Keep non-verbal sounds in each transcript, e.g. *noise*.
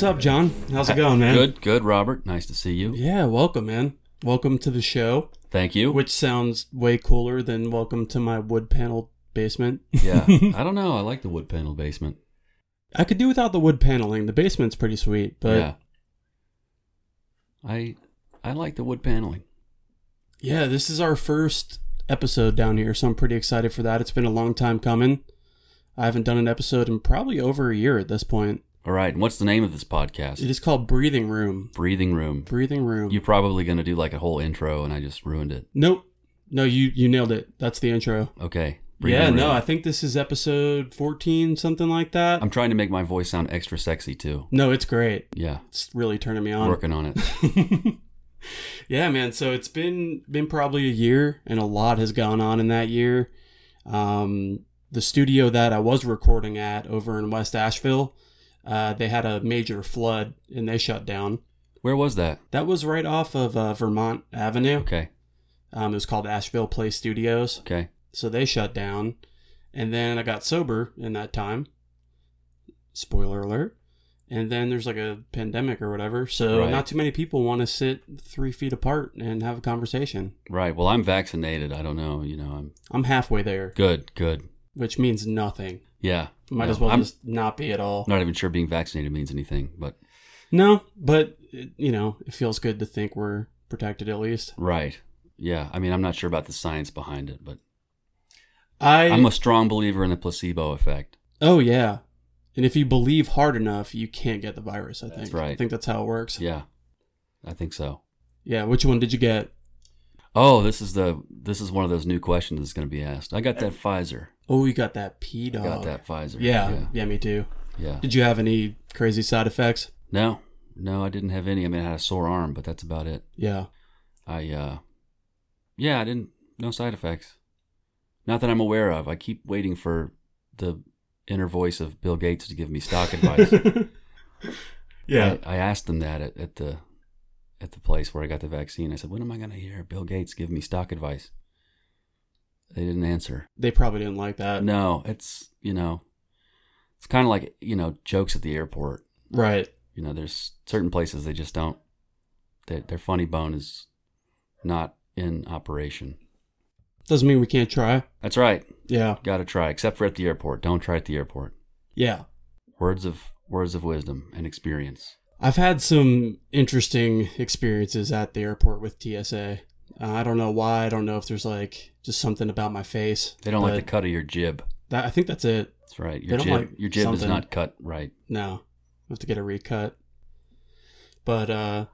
What's up, John? How's it going, man? Good, good, Robert. Nice to see you. Yeah, welcome, man. Welcome to the show, Thank you. which sounds way cooler than welcome to my wood panel basement. yeah, *laughs* I don't know. I like the wood panel basement. I could do without the wood paneling. The basement's pretty sweet, but yeah, I I like the wood paneling. Yeah, this is our first episode down here, so I'm pretty excited for that. It's been a long time coming. I haven't done an episode in probably over a year at this point. All right, and what's the name of this podcast? It is called Breathing Room. Breathing Room. Breathing Room. You're probably going to do like a whole intro, and I just ruined it. nope. No, you you nailed it. That's the intro. Okay. Breathing yeah, no, I think this is episode 14, something like that. I'm trying to make my voice sound extra sexy too. no, it's great. Yeah, It's really turning me on. working on it. *laughs* yeah, man. So it's been been probably a year, and a lot has gone on in that year. Um, the studio that I was recording at over in West Asheville, uh, they had a major flood and they shut down. Where was that? That was right off of uh, Vermont Avenue. Okay. Um, it was called Asheville Play Studios. Okay. So they shut down, and then I got sober in that time. Spoiler alert. And then there's like a pandemic or whatever, so Right. not too many people want to sit three feet apart and have a conversation. Right. Well, I'm vaccinated. I don't know. You know, I'm I'm halfway there, good. Good. which means nothing. Yeah. Might No, as well I'm just not be at all. not even sure being vaccinated means anything, but No, but you know, it feels good to think we're protected at least. right. Yeah. I mean, I'm not sure about the science behind it, but I I'm a strong believer in the placebo effect. oh yeah, and if you believe hard enough, you can't get the virus. I think. That's right. I think that's how it works. Yeah. I think so. Yeah. Which one did you get? Oh, this is the this is one of those new questions that's going to be asked. I got that uh, Pfizer. Oh, you got that P dog. got that Pfizer. Yeah, Yeah. yeah, me too. Yeah. Did you have any crazy side effects? No. No, I didn't have any. I mean, I had a sore arm, but that's about it. Yeah. I uh Yeah, I didn't no side effects. Not that I'm aware of. I keep waiting for the inner voice of Bill Gates to give me stock advice. *laughs* yeah. I, I asked them that at, at the at the place where I got the vaccine. I said, "When am I going to hear Bill Gates give me stock advice?" They didn't answer. They probably didn't like that. No, it's you know, it's kind of like you know jokes at the airport. Right. You know, there's certain places they just don't. They, their funny bone is not in operation. Doesn't mean we can't try. That's right. Yeah. Got to try, except for at the airport. Don't try at the airport. Yeah. Words of words of wisdom and experience. I've had some interesting experiences at the airport with TSA. Uh, I don't know why. I don't know if there's like just something about my face. They don't like the cut of your jib. That, I think that's it. That's right. Your jib, like your jib is not cut right. No, I have to get a recut. But uh,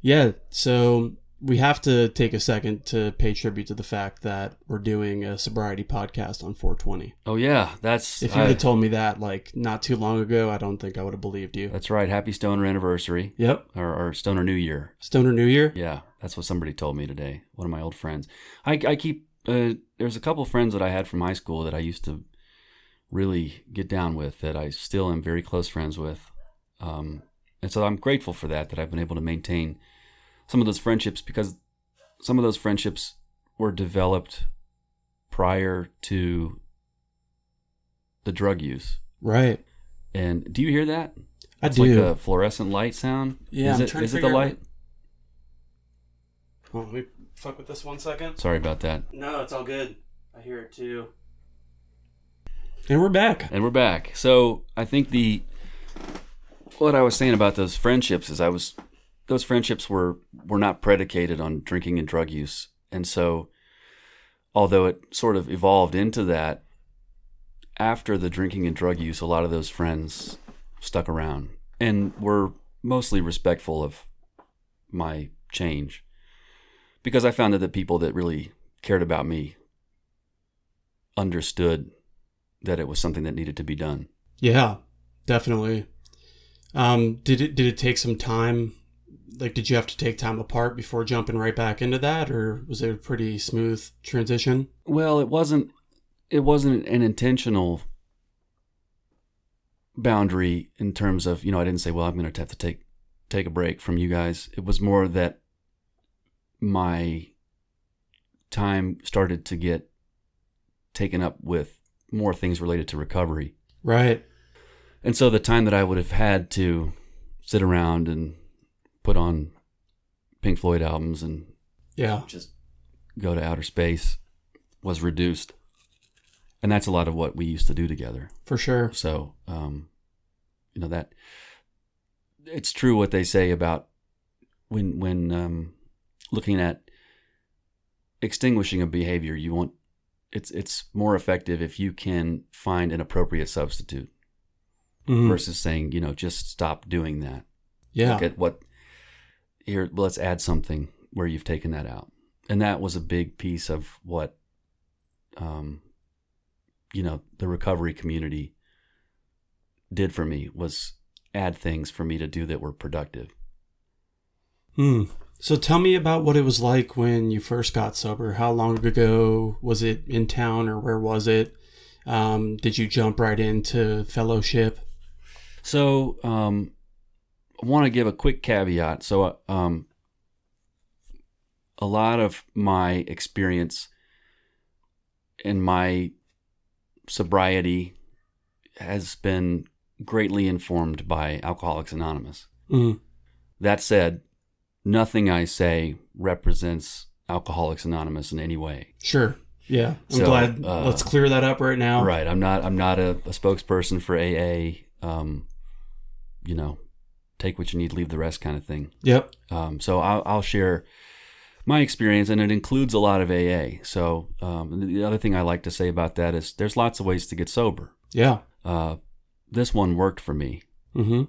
yeah. So we have to take a second to pay tribute to the fact that we're doing a sobriety podcast on 420. Oh yeah, that's If you had told me that like not too long ago, I don't think I would have believed you. that's right. Happy Stoner anniversary Yep. or, or Stoner New Year. Stoner New Year. Yeah, that's what somebody told me today. One of my old friends. I, I keep uh, there's a couple friends that I had from high school that I used to really get down with that I still am very close friends with, um, and so I'm grateful for that that I've been able to maintain some of those friendships because some of those friendships were developed prior to the drug use. Right. And do you hear that? I It's do. like a fluorescent light sound. Yeah, is I'm it, to it the light? Let me fuck with this one second. Sorry about that. No, it's all good. I hear it too. And we're back. And we're back. So I think the what I was saying about those friendships is I was those friendships were were not predicated on drinking and drug use. And so although it sort of evolved into that after the drinking and drug use, a lot of those friends stuck around and were mostly respectful of my change because I found that the people that really cared about me understood that it was something that needed to be done. Yeah, definitely. Um, did it did it take some time? Like, did you have to take time apart before jumping right back into that, or was it a pretty smooth transition? Well, it wasn't it wasn't an intentional boundary in terms of, you know, I didn't say, well, I'm going to have to take take a break from you guys. It was more that my time started to get taken up with more things related to recovery. Right. And so the time that I would have had to sit around and put on Pink Floyd albums and Yeah. just go to outer space was reduced. And that's a lot of what we used to do together. For sure. So, um, you know that it's true what they say about when when um, looking at extinguishing a behavior, you want it's it's more effective if you can find an appropriate substitute Mhm. versus saying you know just stop doing that. Yeah. Look at what here. Let's add something where you've taken that out, and that was a big piece of what, um, you know, the recovery community did for me was add things for me to do that were productive. Hmm. So tell me about what it was like when you first got sober. How long ago was it in town or where was it? Um, did you jump right into fellowship? So, um, I want to give a quick caveat. So, um, a lot of my experience and my sobriety has been greatly informed by Alcoholics Anonymous. Mm. That said, nothing I say represents Alcoholics Anonymous in any way. Sure. Yeah. I'm So, glad. uh, let's clear that up right now. Right. I'm not. I'm not a, a spokesperson for AA. Um, you know, take what you need, leave the rest, kind of thing. Yep. Um, so I'll, I'll share my experience, and it includes a lot of AA. So um, the other thing I like to say about that is there's lots of ways to get sober. Yeah. Uh, this one worked for me. Mm-hmm.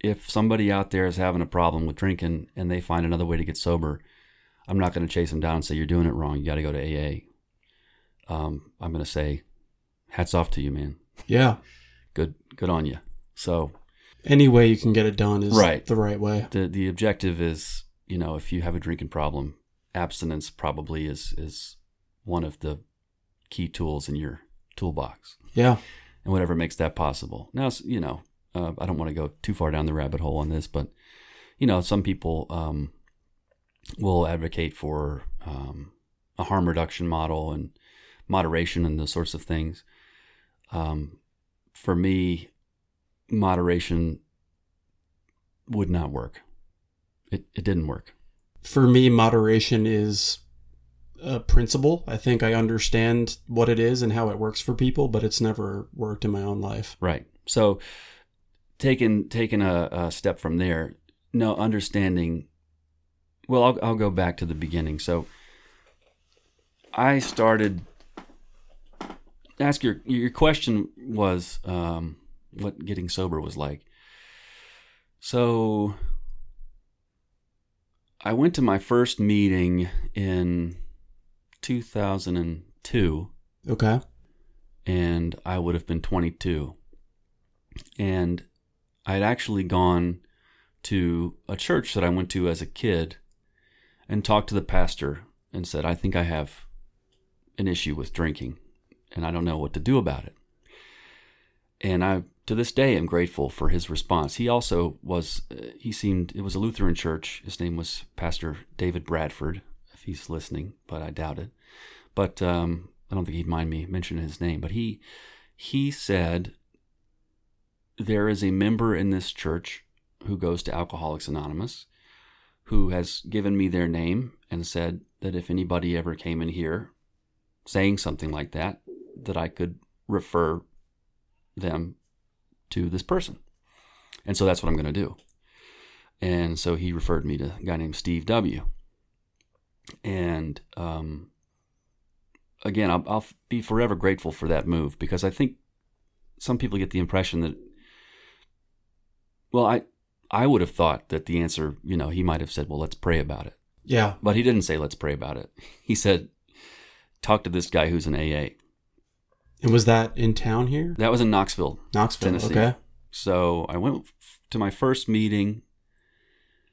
If somebody out there is having a problem with drinking and they find another way to get sober, I'm not going to chase them down and say you're doing it wrong. You got to go to AA. Um, I'm going to say, hats off to you, man. Yeah. Good, good on you. So Any way you can get it done is Right. the right way. the the objective is you know if you have a drinking problem abstinence probably is is one of the key tools in your toolbox Yeah. and whatever makes that possible now you know uh, i don't want to go too far down the rabbit hole on this but you know some people um, will advocate for um, a harm reduction model and moderation and those sorts of things um, for me moderation would not work it, it didn't work For me, moderation is a principle. I think I understand what it is and how it works for people, but it's never worked in my own life. Right. So taking taking a, a step from there, no understanding. Well, I'll I'll go back to the beginning. So I started. Ask your your question was um, what getting sober was like. So I went to my first meeting in 2002 Okay. and I would have been 22. And I had actually gone to a church that I went to as a kid and talked to the pastor and said, I think I have an issue with drinking and I don't know what to do about it. And I, to this day, am grateful for his response. He also was, uh, he seemed, it was a Lutheran church. His name was Pastor David Bradford, if he's listening, but I doubt it. But um, I don't think he'd mind me mentioning his name. But he, he said, there is a member in this church who goes to Alcoholics Anonymous who has given me their name and said that if anybody ever came in here saying something like that, that I could refer them to this person. And so that's what I'm going to do. And so he referred me to a guy named Steve W. And um, again, I'll, I'll be forever grateful for that move because I think some people get the impression that, well, I, I would have thought that the answer, you know, he might have said, well, let's pray about it. Yeah. But he didn't say, let's pray about it. He said, talk to this guy who's an AA. And was that in town here? That was in Knoxville, Knoxville. Tennessee. Okay. So I went to my first meeting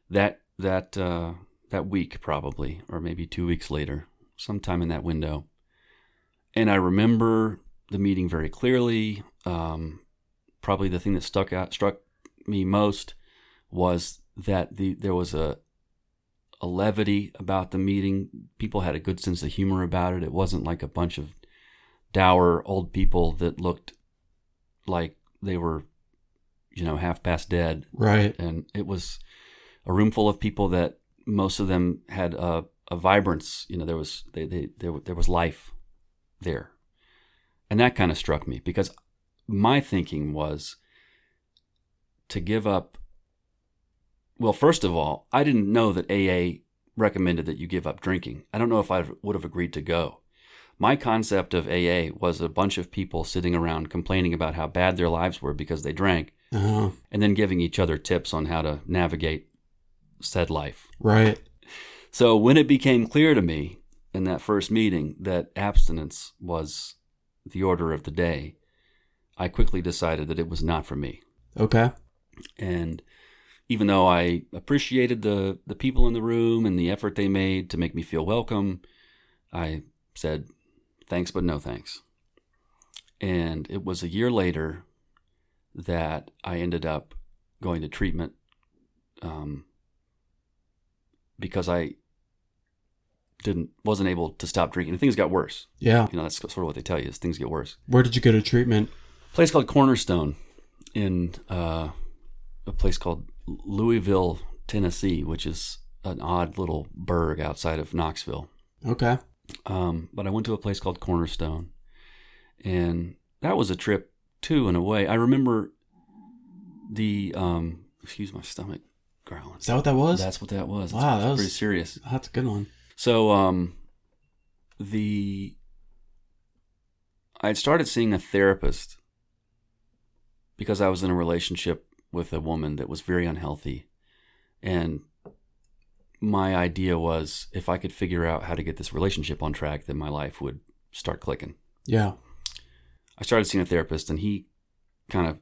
that that uh, that week, probably, or maybe two weeks later, sometime in that window. And I remember the meeting very clearly. Um, probably the thing that stuck out struck me most was that the there was a a levity about the meeting. People had a good sense of humor about it. It wasn't like a bunch of dour old people that looked like they were, you know, half past dead. Right. And it was a room full of people that most of them had a, a vibrance. You know, there was they, they there there was life there, and that kind of struck me because my thinking was to give up. Well, first of all, I didn't know that AA recommended that you give up drinking. I don't know if I would have agreed to go. My concept of AA was a bunch of people sitting around complaining about how bad their lives were because they drank, Uh-huh. and then giving each other tips on how to navigate said life. Right. So when it became clear to me in that first meeting that abstinence was the order of the day, I quickly decided that it was not for me. Okay. And even though I appreciated the the people in the room and the effort they made to make me feel welcome, I said thanks but no thanks. And it was a year later that I ended up going to treatment um, because I didn't wasn't able to stop drinking. And things got worse. Yeah. You know, that's sort of what they tell you is things get worse Where did you go to treatment? A place called Cornerstone in uh, a place called Louisville, Tennessee, which is an odd little burg outside of Knoxville. Okay. Um, but I went to a place called Cornerstone, and that was a trip too, in a way. I remember the um, excuse my stomach growling. Is that what that was? That's what that was. Wow, that was- pretty serious. That's a good one. So um the I had started seeing a therapist because I was in a relationship with a woman that was very unhealthy. And my idea was if I could figure out how to get this relationship on track, then my life would start clicking. Yeah. I started seeing a therapist and he kind of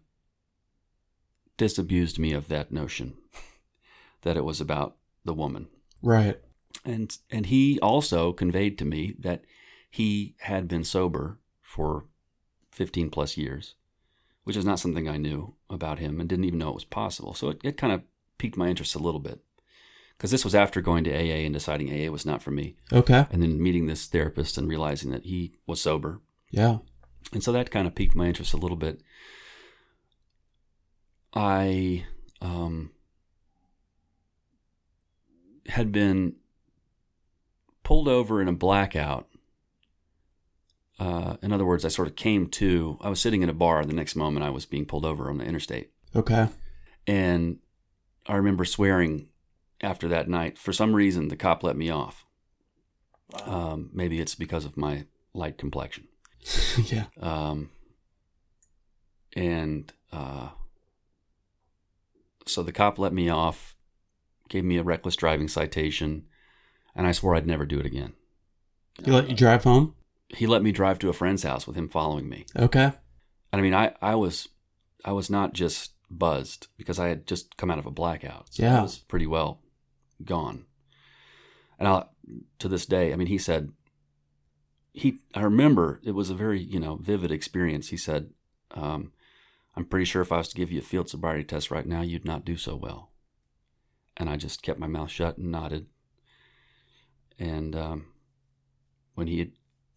disabused me of that notion *laughs* that it was about the woman. Right. and and he also conveyed to me that he had been sober for 15 plus years which is not something i knew about him and didn't even know it was possible so it, it kind of piqued my interest a little bit because this was after going to aa and deciding aa was not for me Okay. and then meeting this therapist and realizing that he was sober Yeah. and so that kind of piqued my interest a little bit i um, had been pulled over in a blackout. Uh, in other words, I sort of came to. I was sitting in a bar the next moment I was being pulled over on the interstate, Okay. and I remember swearing after that night. For some reason, the cop let me off. Um, maybe it's because of my light complexion. *laughs* yeah. Um, and uh, so the cop let me off, gave me a reckless driving citation, and I swore I'd never do it again. He let you drive home? He let me drive to a friend's house with him following me. Okay. And I mean, I, I was I was not just buzzed because I had just come out of a blackout. So Yeah. I was pretty well gone. And I, to this day, I mean, he said, he, I remember it was a very, you know, vivid experience. He said, um, I'm pretty sure if I was to give you a field sobriety test right now, you'd not do so well. And I just kept my mouth shut and nodded. And um, when he had,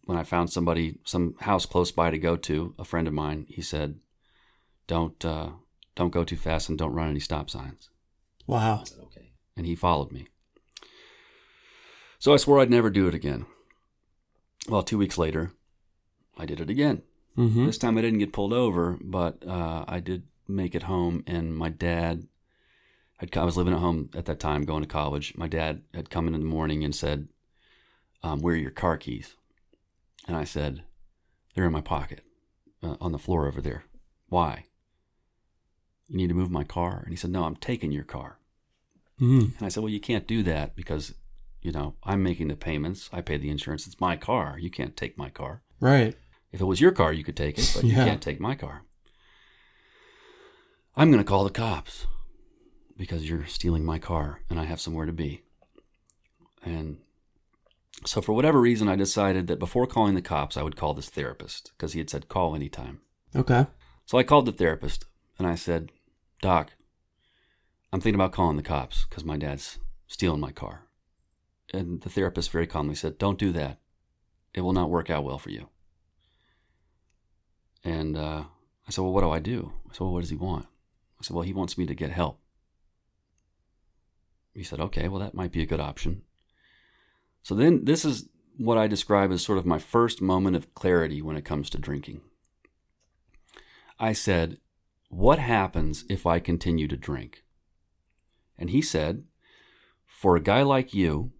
when I found somebody, some house close by to go to, a friend of mine, he said, "Don't uh, don't go too fast and don't run any stop signs." Wow. I said, "Okay," and he followed me. So I swore I'd never do it again. Well, two weeks later, I did it again. Mm-hmm. This time I didn't get pulled over, but uh, I did make it home, and my dad had. I was living at home at that time, going to college. My dad had come in in the morning and said, um, "Where are your car keys?" And I said, "They're in my pocket, uh, on the floor over there." Why? You need to move my car? And he said, "No, I'm taking your car." Mm-hmm. And I said, "Well, you can't do that because, you know, I'm making the payments. I pay the insurance. It's my car. You can't take my car." Right. If it was your car, you could take it, but you *laughs* can't take my car. I'm going to call the cops because you're stealing my car and I have somewhere to be. And so, for whatever reason, I decided that before calling the cops, I would call this therapist because he had said call anytime. Okay. So I called the therapist and I said, Doc, I'm thinking about calling the cops because my dad's stealing my car. And the therapist very calmly said, Don't do that. It will not work out well for you. And uh, I said, Well, what do I do? I said, Well, what does he want? I said, Well, he wants me to get help. He said, Okay, well, that might be a good option. So then this is what I describe as sort of my first moment of clarity when it comes to drinking. I said, What happens if I continue to drink? And he said, For a guy like you,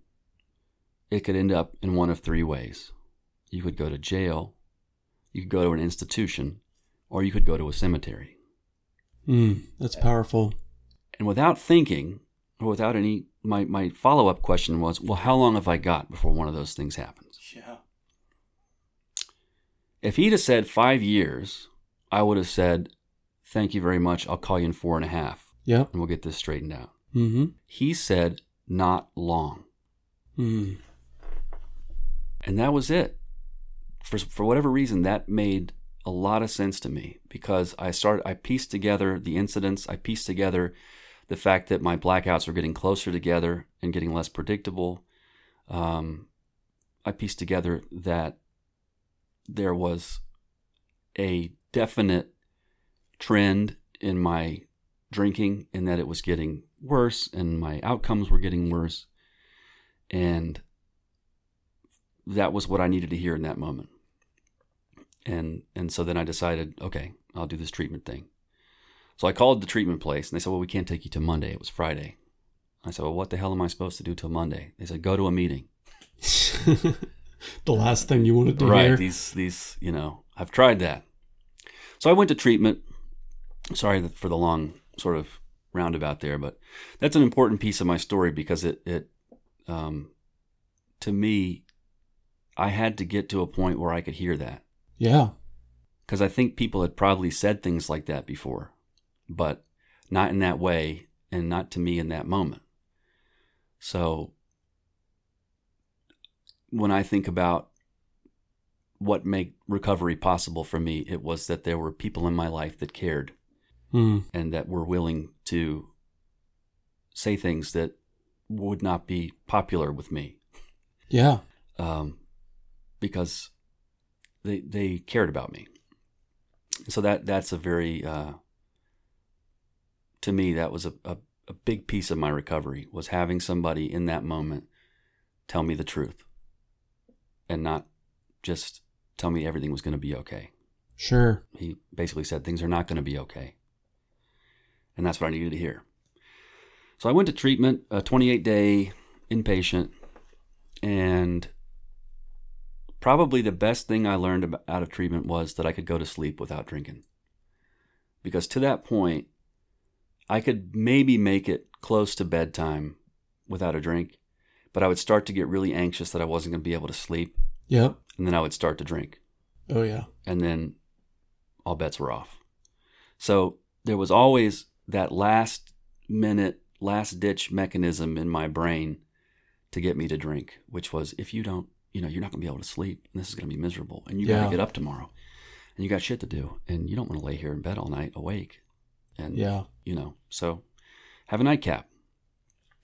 it could end up in one of three ways. You could go to jail, you could go to an institution, or you could go to a cemetery. Mm, that's powerful. And without thinking, or without any, my, my follow up question was, well, how long have I got before one of those things happens? Yeah. If he'd have said five years, I would have said, thank you very much. I'll call you in four and a half Yep. and we'll get this straightened out. Mm-hmm. He said, not long. Mm. And that was it. For, for whatever reason, that made a lot of sense to me because I started, I pieced together the incidents, I pieced together the fact that my blackouts were getting closer together and getting less predictable. Um, I pieced together that there was a definite trend in my drinking and that it was getting worse and my outcomes were getting worse. And that was what I needed to hear in that moment. And and so then I decided, okay, I'll do this treatment thing. So I called the treatment place and they said, Well, we can't take you to Monday. It was Friday. I said, Well, what the hell am I supposed to do till Monday? They said, Go to a meeting. *laughs* the last thing you wanted to do. right. hear. These these, you know, I've tried that. So I went to treatment. Sorry for the long sort of roundabout there, but that's an important piece of my story because it it um to me I had to get to a point where I could hear that. Yeah. because I think people had probably said things like that before, but not in that way and not to me in that moment. So when I think about what made recovery possible for me, it was that there were people in my life that cared Mm. and that were willing to say things that would not be popular with me Yeah. um, because they they cared about me. So that that's a very uh, to me that was a, a, a big piece of my recovery was having somebody in that moment tell me the truth and not just tell me everything was going to be okay. Sure. He basically said things are not going to be okay. And that's what I needed to hear. So I went to treatment, a 28 day inpatient, and probably the best thing I learned about, out of treatment was that I could go to sleep without drinking. Because to that point, I could maybe make it close to bedtime without a drink, but I would start to get really anxious that I wasn't going to be able to sleep, Yep. and then I would start to drink Oh yeah. and then all bets were off. So there was always that last minute, last ditch mechanism in my brain to get me to drink, which was if you don't, you know, you're not going to be able to sleep and this is going to be miserable and you got to get up tomorrow and you got shit to do and you don't want to lay here in bed all night awake. And, Yeah. You know, so have a nightcap.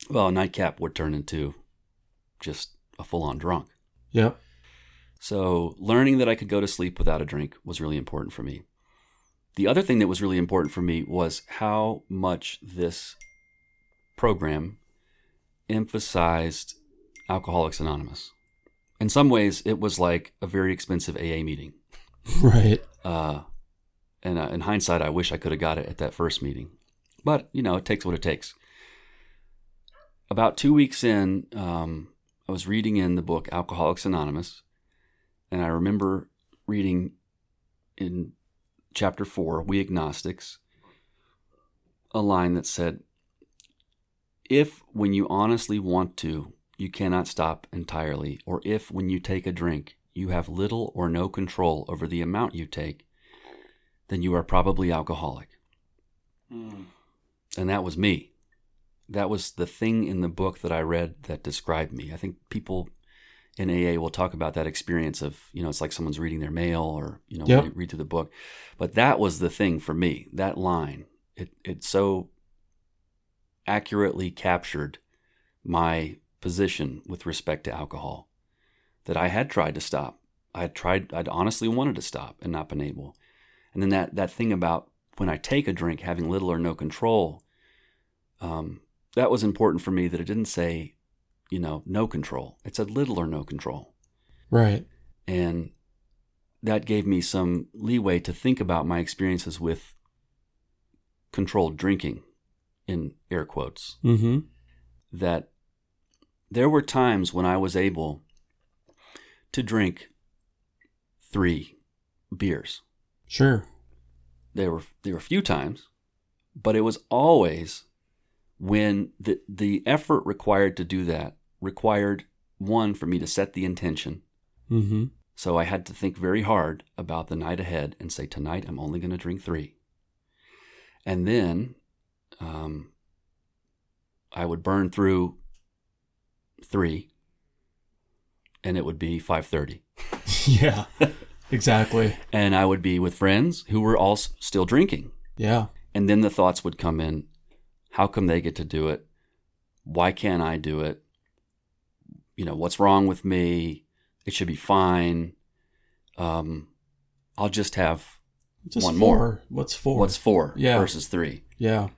Well, a nightcap would turn into just a full on drunk. Yeah. So, learning that I could go to sleep without a drink was really important for me. The other thing that was really important for me was how much this program emphasized Alcoholics Anonymous. In some ways, it was like a very expensive AA meeting. *laughs* Right. Uh, and uh, in hindsight, I wish I could have got it at that first meeting. But, you know, it takes what it takes. About two weeks in, um, I was reading in the book Alcoholics Anonymous, and I remember reading in chapter four, We Agnostics, a line that said, If when you honestly want to, you cannot stop entirely, or if when you take a drink, you have little or no control over the amount you take, then you are probably alcoholic. And that was me. That was the thing in the book that I read that described me. I think people in AA will talk about that experience of, you know, it's like someone's reading their mail or, you know, Yep. read, read through the book. But that was the thing for me. That line, it, it so accurately captured my position with respect to alcohol that I had tried to stop. I had tried, I'd honestly wanted to stop and not been able. And then that that thing about when I take a drink, having little or no control, um, that was important for me. That it didn't say, you know, no control. It said little or no control, Right. and that gave me some leeway to think about my experiences with controlled drinking, in air quotes. Mm-hmm. That there were times when I was able to drink three beers. Sure. There were there were a few times, but it was always when the the effort required to do that required one for me to set the intention. Mm-hmm. So I had to think very hard about the night ahead and say tonight I'm only going to drink three, and then um, I would burn through three, and it would be five thirty. *laughs* yeah. *laughs* Exactly. and I would be with friends who were all s- still drinking. Yeah. And then the thoughts would come in how come they get to do it? Why can't I do it? You know, what's wrong with me? It should be fine. Um, I'll just have Just One four. more. What's four? what's four Yeah. versus three. yeah.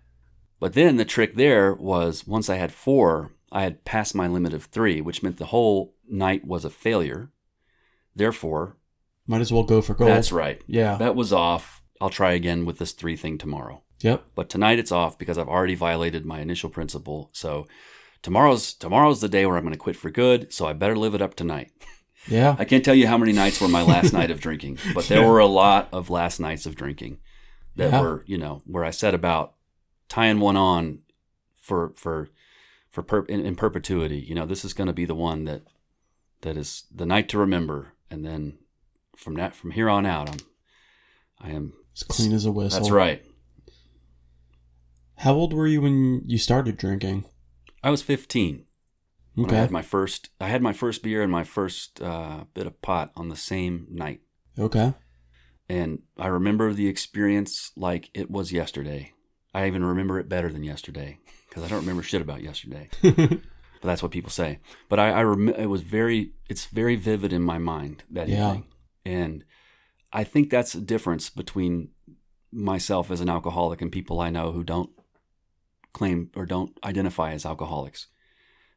But then the trick there was once I had four, I had passed my limit of three, which meant the whole night was a failure. Therefore, Might as well go for gold. that's right. Yeah. That was off. I'll try again with this three thing tomorrow. yep. but tonight it's off because I've already violated my initial principle. So tomorrow's tomorrow's the day where I'm going to quit for good. So I better live it up tonight. Yeah. I can't tell you how many nights were my last *laughs* night of drinking, but there Yeah. were a lot of last nights of drinking that Yeah. were you know where I set about tying one on for for for per, in, in perpetuity. You know, this is going to be the one that that is the night to remember, and then from that from here on out, I'm I am. As clean as a whistle. That's right. How old were you when you started drinking? I was 15. when I had my first I had my first beer and my first uh, bit of pot on the same night. Okay. And I remember the experience like it was yesterday. I even remember it better than yesterday because I don't remember shit about yesterday. *laughs* but that's what people say. But I, I rem- it was very it's very vivid in my mind that Yeah. evening. And I think that's a difference between myself as an alcoholic and people I know who don't claim or don't identify as alcoholics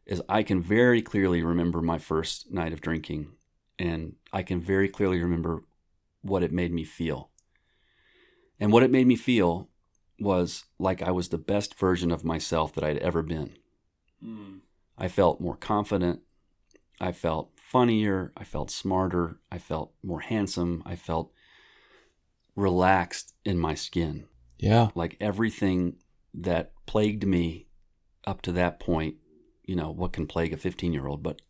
is I can very clearly remember my first night of drinking and I can very clearly remember what it made me feel. And what it made me feel was like I was the best version of myself that I'd ever been. Hmm. I felt more confident. I felt funnier. I felt smarter. I felt more handsome. I felt relaxed in my skin. Yeah. Like everything that plagued me up to that point, you know, what can plague a 15 year old, but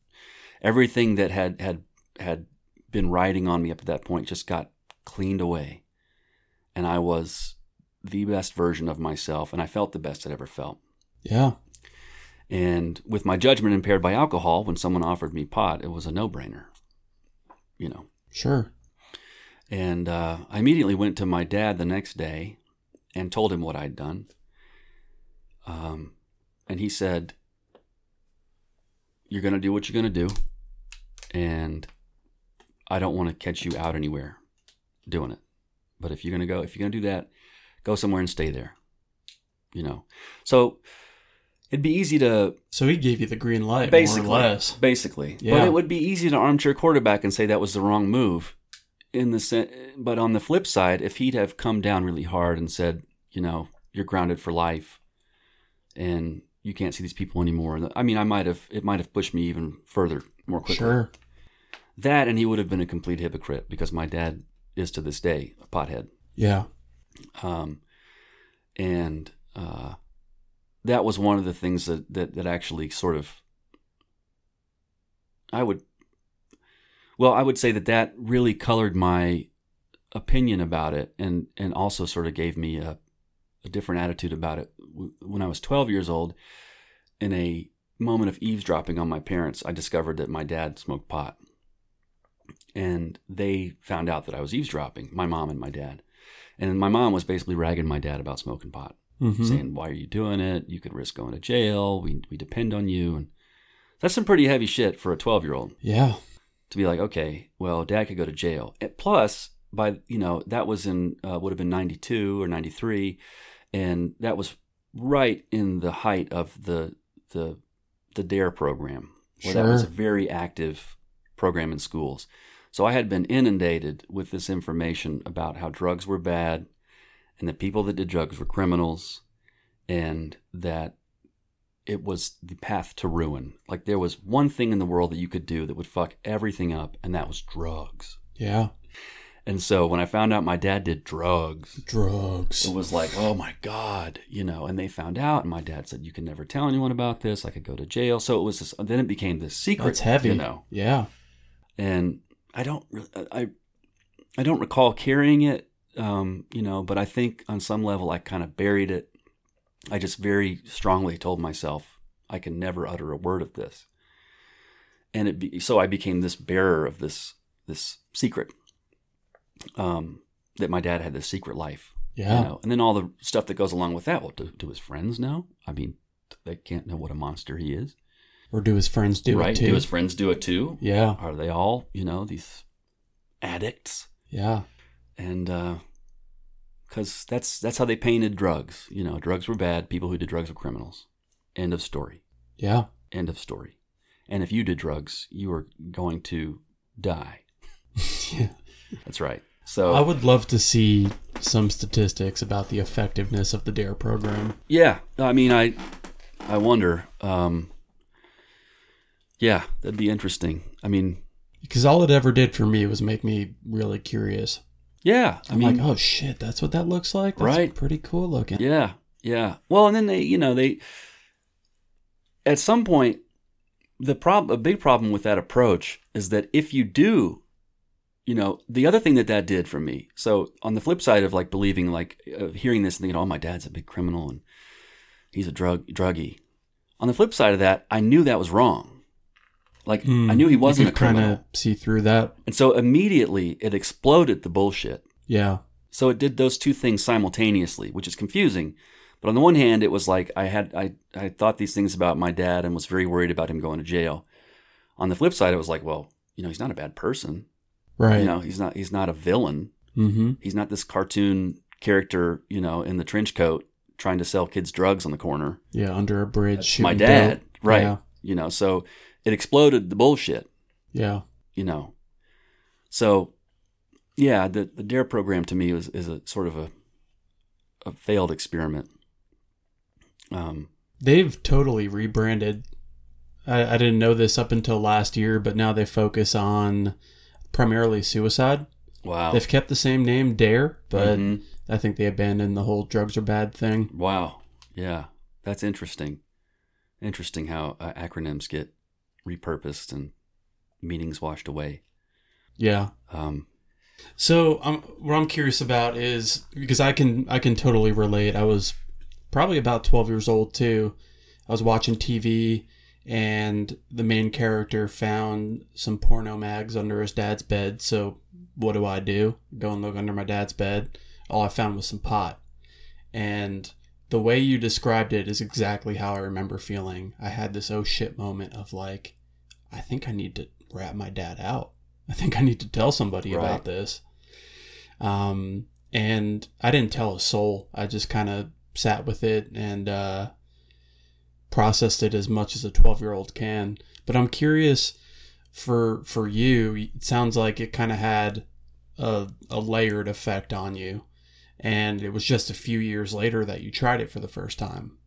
everything that had, had, had been riding on me up to that point just got cleaned away. And I was the best version of myself. And I felt the best I'd ever felt. Yeah. And with my judgment impaired by alcohol, when someone offered me pot, it was a no brainer, you know. Sure. And uh, I immediately went to my dad the next day and told him what I'd done. Um, and he said, You're going to do what you're going to do. And I don't want to catch you out anywhere doing it. But if you're going to go, if you're going to do that, go somewhere and stay there. You know? So it'd be easy to So he gave you the green light, basically, more or less. basically. Yeah. But it would be easy to armchair quarterback and say that was the wrong move. In the sen- but on the flip side, if he'd have come down really hard and said, you know, you're grounded for life, and you can't see these people anymore. I mean, I might have it might have pushed me even further, more quickly. Sure. That and he would have been a complete hypocrite because my dad is to this day a pothead. Yeah. Um, and uh, that was one of the things that, that, that actually sort of, I would, well, I would say that that really colored my opinion about it and, and also sort of gave me a, a different attitude about it. When I was 12 years old, in a moment of eavesdropping on my parents, I discovered that my dad smoked pot. And they found out that I was eavesdropping, my mom and my dad. And my mom was basically ragging my dad about smoking pot, hmm saying, "Why are you doing it? You could risk going to jail. We we depend on you." And that's some pretty heavy shit for a twelve year old Yeah. to be like, "Okay, well, dad could go to jail." And plus, by you know that was in uh, would have been 92 or 93 and that was right in the height of the the the dare program where that was a very active program in schools so i had been inundated with this information about how drugs were bad and the people that did drugs were criminals and that it was the path to ruin like there was one thing in the world that you could do that would fuck everything up and that was drugs Yeah. and so when I found out my dad did drugs, Drugs. it was like, oh my God, you know, and they found out. And my dad said, you can never tell anyone about this. I could go to jail. So it was this, then it became this secret. That's heavy. You know, Yeah. and I don't, I, I don't recall carrying it, um, you know, but I think on some level I kind of buried it. I just very strongly told myself I can never utter a word of this. And it be, so I became this bearer of this this secret. Um, that my dad had this secret life, Yeah. you know, and then all the stuff that goes along with that. Well, do, do his friends know? I mean, they can't know what a monster he is, Or do his friends do right? it too? Do his friends do it too? yeah. Are they all, you know, these addicts? Yeah. And because that's that's how they painted drugs. You know, drugs were bad. People who did drugs were criminals. End of story. Yeah. End of story. And if you did drugs, you were going to die. *laughs* yeah. That's right. So I would love to see some statistics about the effectiveness of the DARE program. yeah, I mean, I I wonder. Um, yeah, that'd be interesting. I mean, Because all it ever did for me was make me really curious. Yeah, I I'm mean, like, oh shit, that's what that looks like? That's Right. pretty cool looking. Yeah, yeah. Well, and then they, you know, they at some point the problem a big problem with that approach is that if you do you know the other thing that that did for me so on the flip side of like believing like uh, hearing this and thinking oh my dad's a big criminal and he's a drug druggie on the flip side of that i knew that was wrong like i knew he wasn't a kind criminal of see through that. and so immediately it exploded the bullshit Yeah. so it did those two things simultaneously, which is confusing. But on the one hand, it was like I had I, I thought these things about my dad and was very worried about him going to jail. On the flip side, it was like, well, you know, he's not a bad person. Right. You know, he's not he's not a villain. mm-hmm. He's not this cartoon character, you know, in the trench coat trying to sell kids drugs on the corner. Yeah, under a bridge. My dad, right? Yeah. You know, so it exploded the bullshit. Yeah. You know, so yeah, the the Dare program to me is is a sort of a a failed experiment. Um, They've totally rebranded. I, I didn't know this up until last year, but now they focus on primarily suicide. wow. They've kept the same name, Dare, but Mhm. I think they abandoned the whole drugs are bad thing. Wow. Yeah, that's interesting. Interesting how uh, acronyms get repurposed and meanings washed away. Yeah. Um, So um, what I'm curious about is because I can I can totally relate. I was probably about 12 years old too. I was watching TV and the main character found some porno mags under his dad's bed. So what do I do? Go and look under my dad's bed. All I found was some pot. And the way you described it is exactly how I remember feeling. I had this oh shit moment of like, I think I need to rat my dad out. I think I need to tell somebody Right. about this. Um, and I didn't tell a soul. I just kind of sat with it and uh, processed it as much as a 12 year old can. But I'm curious for for you. It sounds like it kind of had a, a layered effect on you, and it was just a few years later that you tried it for the first time.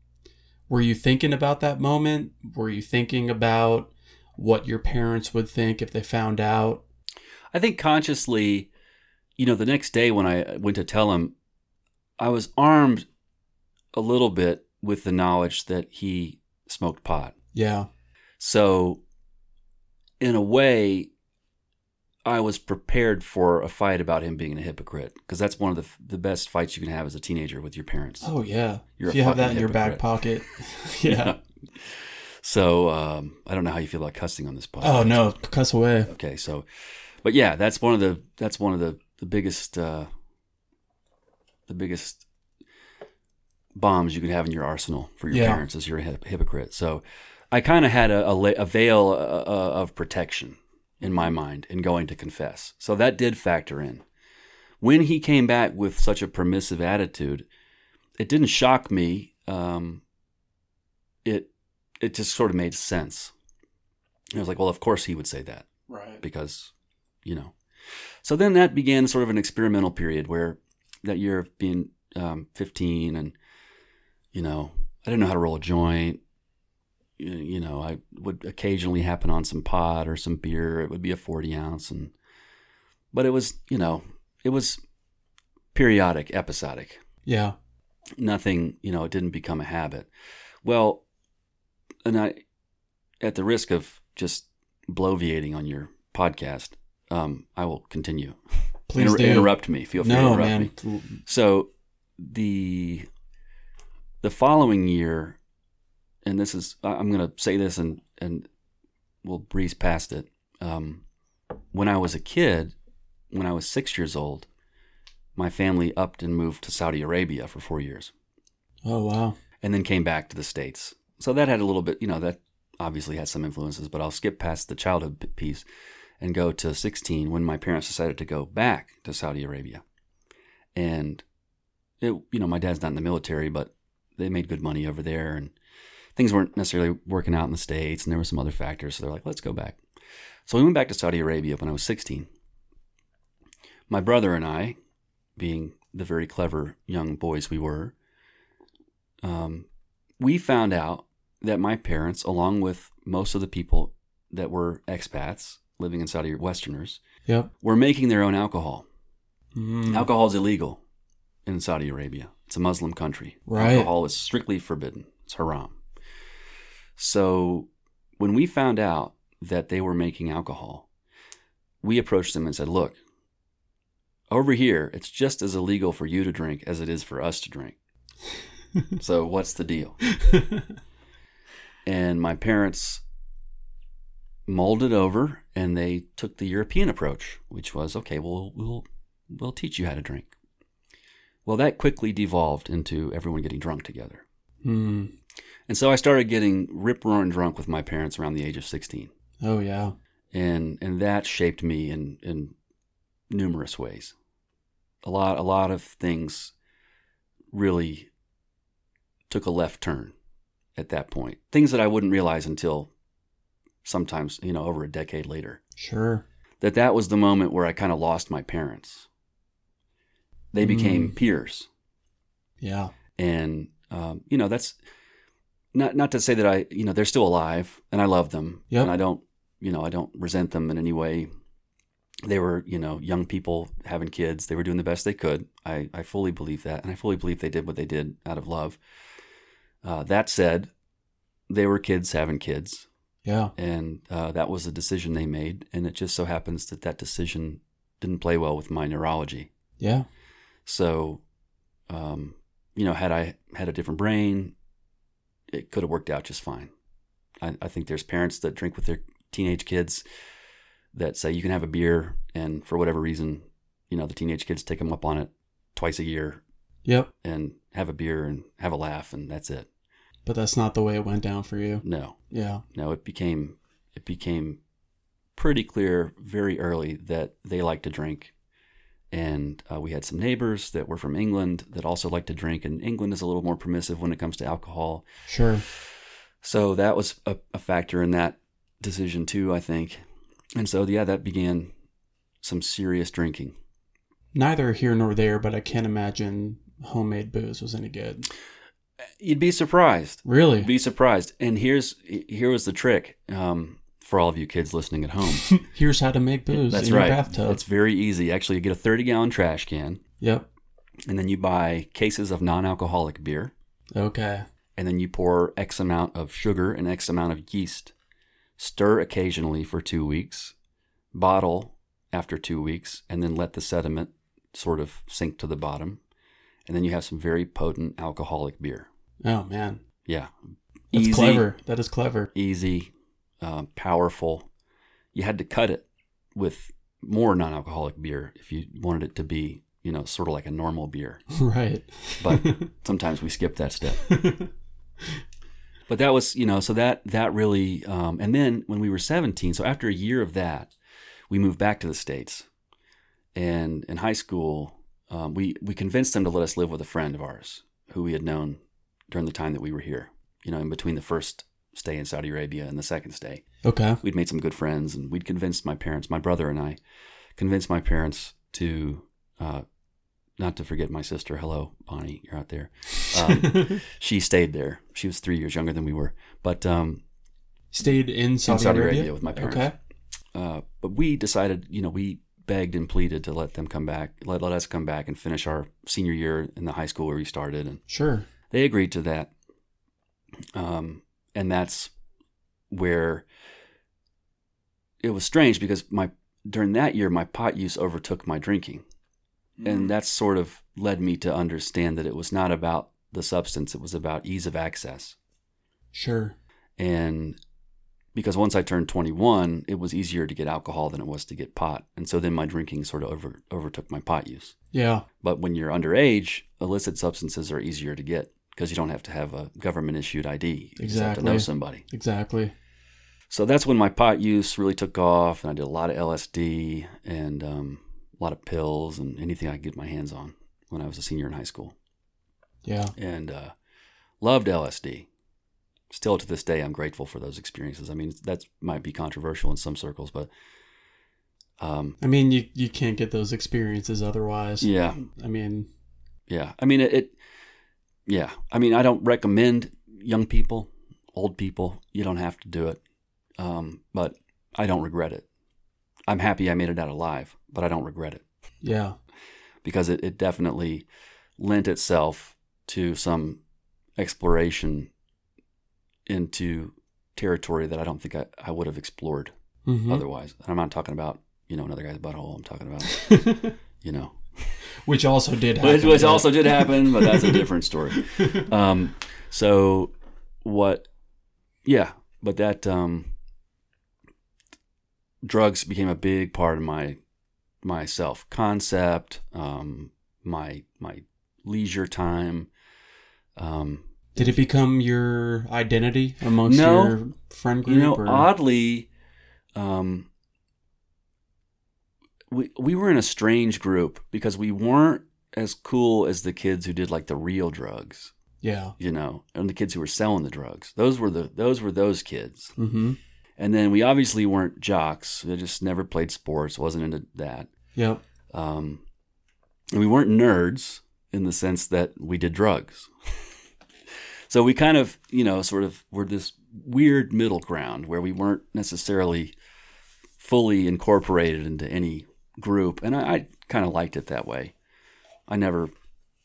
Were you thinking about that moment? Were you thinking about what your parents would think if they found out? I think consciously, you know, the next day when I went to tell him, I was armed a little bit with the knowledge that he smoked pot. Yeah. So, in a way, I was prepared for a fight about him being a hypocrite because that's one of the the best fights you can have as a teenager with your parents. Oh yeah. You're if you have that in your back hypocrite. pocket. *laughs* *laughs* yeah. So um, I don't know how you feel about cussing on this podcast. Oh no, cuss away. Okay, so, but yeah, that's one of the that's one of the the biggest uh, the biggest bombs you can have in your arsenal for your Yeah. parents is you're a hip- hypocrite. So I kind of had a, a, la- a veil uh, uh, of protection in my mind in going to confess. So that did factor in. when he came back with such a permissive attitude, it didn't shock me. Um, it it just sort of made sense. I was like, well, of course he would say that Right. because, you know. So then that began sort of an experimental period where that year of being um, 15 and, you know, I didn't know how to roll a joint. You know, I would occasionally happen on some pot or some beer. It would be a 40 ounce. And, but it was, you know, it was periodic, episodic Yeah. nothing, you know, it didn't become a habit. Well, and I, at the risk of just bloviating on your podcast, um, I will continue. Please Inter- do. interrupt me. Feel free to No, interrupt me. man. So the the following year, and this is I'm going to say this and and we'll breeze past it. Um, when I was a kid, when I was six years old, my family upped and moved to Saudi Arabia for four years, Oh wow. and then came back to the states. So that had a little bit, you know, that obviously had some influences. But I'll skip past the childhood piece and go to 16 when my parents decided to go back to Saudi Arabia, and it, you know, my dad's not in the military, but they made good money over there, and things weren't necessarily working out in the states, and there were some other factors. So they're like, let's go back. So we went back to Saudi Arabia when I was 16. My brother and I, being the very clever young boys we were, um, we found out that my parents, along with most of the people that were expats living in Saudi Westerners, Yep. were making their own alcohol. Mm. Alcohol is illegal in Saudi Arabia. It's a Muslim country. Right. Alcohol is strictly forbidden. It's haram. So when we found out that they were making alcohol, we approached them and said, "Look, over here, it's just as illegal for you to drink as it is for us to drink. *laughs* so what's the deal?" And my parents molded over and they took the European approach, which was, "Okay, well, we'll we'll teach you how to drink." Well, that quickly devolved into everyone getting drunk together. Mm. And so I started getting rip roaring drunk with my parents around the age of 16. Oh yeah. And and that shaped me in in numerous ways. A lot a lot of things really took a left turn at that point. Things that I wouldn't realize until sometimes, you know, over a decade later. Sure. That that was the moment where I kind of lost my parents. They became Mm. peers. Yeah. and um, you know that's not not to say that I you know they're still alive and I love them Yep. and I don't you know I don't resent them in any way. They were you know young people having kids. They were doing the best they could. I I fully believe that, and I fully believe they did what they did out of love. Uh, that said, they were kids having kids, Yeah. and uh, that was a decision they made, and it just so happens that that decision didn't play well with my neurology. Yeah. So, um, you know, had I had a different brain, it could have worked out just fine. I, I think there's parents that drink with their teenage kids that say you can have a beer, and for whatever reason, you know, the teenage kids take them up on it twice a year Yep. and have a beer and have a laugh, and that's it. But that's not the way it went down for you. No, Yeah. no, it became it became pretty clear very early that they like to drink. And uh, we had some neighbors that were from England that also like to drink, and England is a little more permissive when it comes to alcohol. Sure. So that was a, a factor in that decision too, I think. And so yeah, that began some serious drinking. Neither here nor there, but I can't imagine homemade booze was any good. You'd be surprised. Really? Be surprised. And here's here was the trick um, for all of you kids listening at home. *laughs* Here's how to make booze That's in right. your bathtub. It's very easy. Actually, you get a 30 gallon trash can, Yep. and then you buy cases of non alcoholic beer, Okay. and then you pour X amount of sugar and X amount of yeast. Stir occasionally for two weeks, bottle after two weeks, and then let the sediment sort of sink to the bottom. And then you have some very potent alcoholic beer. Oh man, Yeah. that's Easy, clever. That is clever. Easy, uh, powerful. You had to cut it with more non alcoholic beer if you wanted it to be, you know, sort of like a normal beer. *laughs* right. But *laughs* sometimes we skip that step. *laughs* but that was you know so that that really um, and then when we were 17 so after a year of that we moved back to the states And in high school, um, we we convinced them to let us live with a friend of ours who we had known during the time that we were here. You know, in between the first stay in Saudi Arabia and the second stay, Okay. we'd made some good friends, and we'd convinced my parents, my brother and I, convinced my parents to. Uh, not to forget my sister. Hello, Bonnie, you're out there. Um, *laughs* she stayed there. She was three years younger than we were, but um, Stayed in Saudi, Saudi Arabia? Arabia with my parents. Okay. uh, but we decided, you know, we begged and pleaded to let them come back, let, let us come back and finish our senior year in the high school where we started. And Sure. they agreed to that. Um, and that's where it was strange because my during that year my pot use overtook my drinking. And mm. that sort of led me to understand that it was not about the substance, it was about ease of access. Sure. And because once I turned 21, it was easier to get alcohol than it was to get pot. And so then my drinking sort of over, overtook my pot use. Yeah. But when you're underage, illicit substances are easier to get because you don't have to have a government issued ID. You just have to know somebody. Exactly. So that's when my pot use really took off. And I did a lot of LSD and um, a lot of pills and anything I could get my hands on when I was a senior in high school. Yeah. and uh, loved LSD. Still to this day, I'm grateful for those experiences. I mean, that might be controversial in some circles, but um, I mean, you you can't get those experiences otherwise. yeah, I mean, yeah. I mean, it, it. Yeah, I mean, I don't recommend young people, old people. You don't have to do it, um, but I don't regret it. I'm happy I made it out alive, but I don't regret it yeah. because it, it definitely lent itself to some exploration into territory that I don't think I, I would have explored Mhm. otherwise. And I'm not talking about, you know, another guy's butthole. I'm talking about, *laughs* you know, Which also did happen. which, which also did happen, but that's a different *laughs* story. Um, so what, yeah, but that, um, drugs became a big part of my, my self concept, um, my, my leisure time. Um, Did it become your identity amongst No. your friend group? you know, or? oddly, um, we we were in a strange group because we weren't as cool as the kids who did like the real drugs, Yeah. you know, and the kids who were selling the drugs. Those were the those were those kids. Mm-hmm. And then we obviously weren't jocks. We just never played sports. wasn't into that. Yep. Um, and we weren't nerds in the sense that we did drugs. *laughs* so we kind of, you know, sort of were this weird middle ground where we weren't necessarily fully incorporated into any group. And I, I kind of liked it that way. I never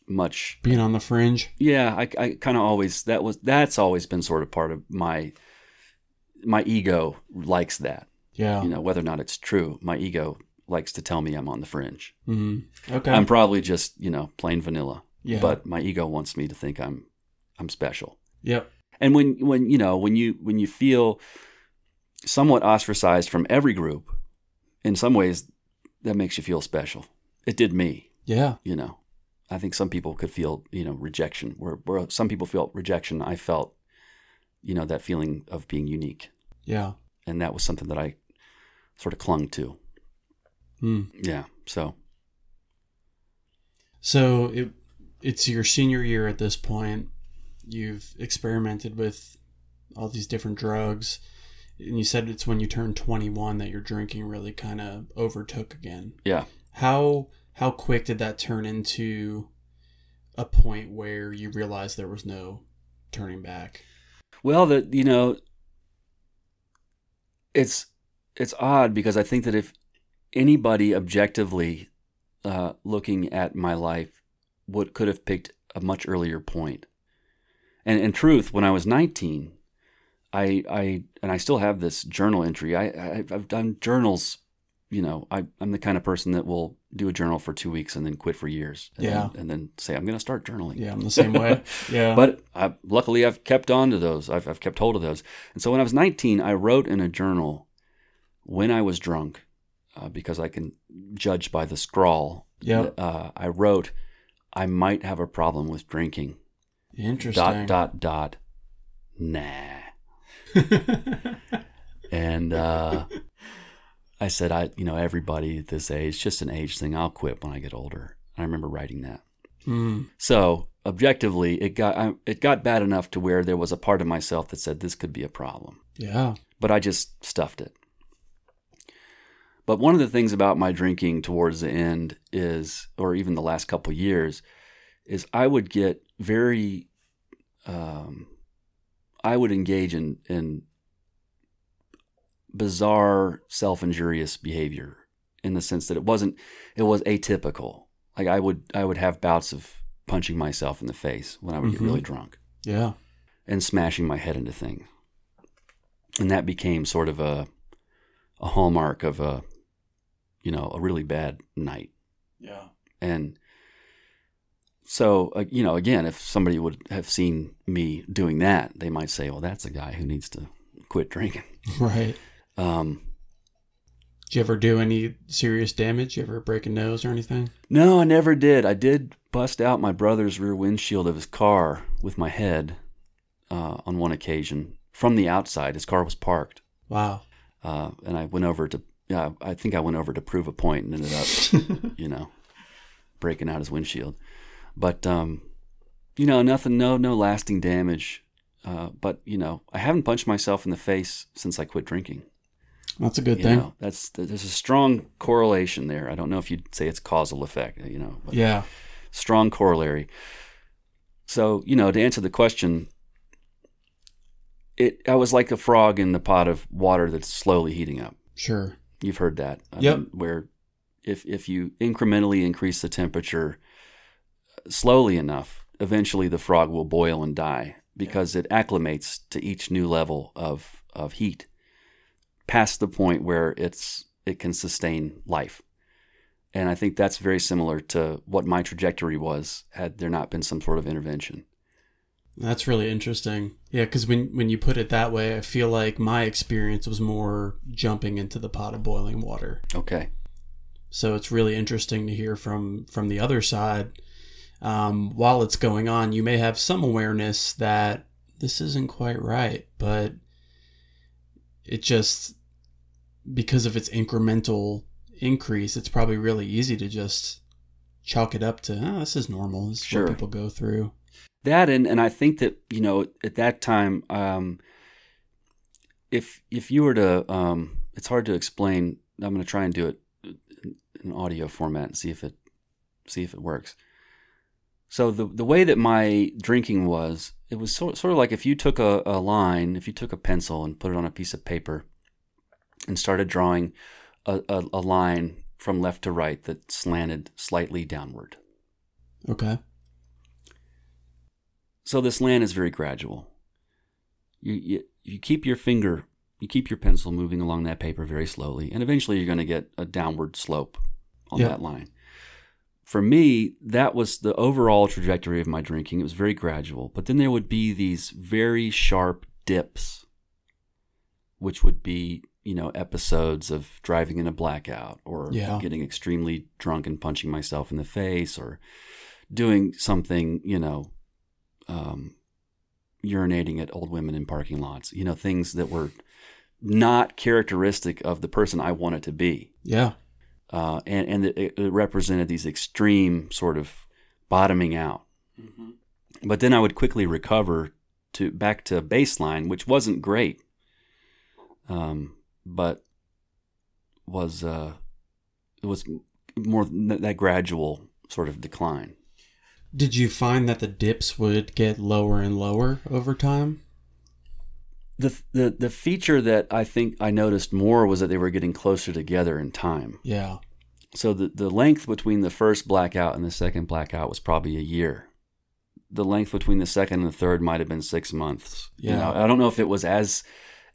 much, Being on the fringe. yeah, I, I kind of always, that was, that's always been sort of part of my, my ego likes that, Yeah. you know, whether or not it's true. My ego likes to tell me I'm on the fringe. Mm-hmm. Okay. I'm probably just, you know, plain vanilla. yeah. But my ego wants me to think I'm I'm special. Yep. And when when you know, when you when you feel somewhat ostracized from every group, in some ways that makes you feel special. It did me, Yeah. you know. I think some people could feel, you know, rejection. Where where some people felt rejection, I felt, you know, that feeling of being unique. Yeah. And that was something that I sort of clung to. Mm. Yeah. So So it it's your senior year at this point. You've experimented with all these different drugs, and you said it's when you turned 21 that your drinking really kind of overtook again. yeah. How how quick did that turn into a point where you realized there was no turning back? Well, that you know, it's it's odd because I think that if anybody objectively uh, looking at my life would could have picked a much earlier point, and in truth, when I was nineteen, I I and I still have this journal entry. I, I I've done journals. You know, I, I'm the kind of person that will do a journal for two weeks and then quit for years. And Yeah. Then, and then say I'm going to start journaling. Yeah, I'm the same way. *laughs* Yeah. But I, luckily, I've kept on to those. I've, I've kept hold of those. And so when I was 19, I wrote in a journal when I was drunk, uh, because I can judge by the scrawl. Yep. Uh, I wrote, I might have a problem with drinking. Interesting. Dot, dot, dot. Nah. *laughs* And uh, I said, I, you know, everybody at this age, just an age thing. I'll quit when I get older. I remember writing that. Mm. So objectively, it got I, it got bad enough to where there was a part of myself that said this could be a problem, Yeah. but I just stuffed it. But one of the things about my drinking towards the end is, or even the last couple years, is I would get very, um, I would engage in in bizarre self injurious behavior in the sense that it wasn't, it was atypical. Like I would I would have bouts of punching myself in the face when I would Mhm. get really drunk Yeah. and smashing my head into things. And that became sort of a a hallmark of a you know, a really bad night. Yeah. And so, uh, you know, again, if somebody would have seen me doing that, they might say, "Well, that's a guy who needs to quit drinking." *laughs* Right. Um, Did you ever do any serious damage? You ever break a nose or anything? no, I never did. I did bust out my brother's rear windshield of his car with my head uh, on one occasion from the outside. His car was parked. Wow. uh, and I went over to yeah, I think I went over to prove a point and ended up, *laughs* you know, breaking out his windshield. But um, you know, nothing, no, no lasting damage. Uh, but you know, I haven't punched myself in the face since I quit drinking. That's a good You thing. know, that's there's a strong correlation there. I don't know if you'd say it's causal effect, you know, but Yeah. strong corollary. So, you know, to answer the question, it I was like a frog in the pot of water that's slowly heating up. Sure. You've heard that. Yep. mean, where if if you incrementally increase the temperature slowly enough, eventually the frog will boil and die because it acclimates to each new level of of heat past the point where it's it can sustain life. And I think that's very similar to what my trajectory was had there not been some sort of intervention. That's really interesting. Yeah, because when when you put it that way, I feel like my experience was more jumping into the pot of boiling water. Okay. So it's really interesting to hear from from the other side. Um, while it's going on, you may have some awareness that this isn't quite right, but it just because of its incremental increase, it's probably really easy to just chalk it up to oh, this is normal. This is Sure. what people go through. that and and I think that you know at that time um, if if you were to um, it's hard to explain I'm going to try and do it in, in audio format and see if it see if it works so the the way that my drinking was it was sort, sort of like if you took a, a line if you took a pencil and put it on a piece of paper and started drawing a, a, a line from left to right that slanted slightly downward Okay. So this land is very gradual. You, you you keep your finger, you keep your pencil moving along that paper very slowly, and eventually you're going to get a downward slope on Yep. that line. For me, that was the overall trajectory of my drinking. It was very gradual, but then there would be these very sharp dips, which would be you know episodes of driving in a blackout or Yeah. getting extremely drunk and punching myself in the face or doing something you know um, urinating at old women in parking lots, you know, things that were not characteristic of the person I wanted to be. Yeah. Uh, and and it, it represented these extreme sort of bottoming out. But then I would quickly recover to back to baseline, which wasn't great, um, but was uh, it was more th- that gradual sort of decline. Did you find that the dips would get lower and lower over time? The, the the feature that I think I noticed more was that they were getting closer together in time. Yeah. So the, the length between the first blackout and the second blackout was probably a year. The length between the second and the third might have been six months. You Yeah. know, I don't know if it was as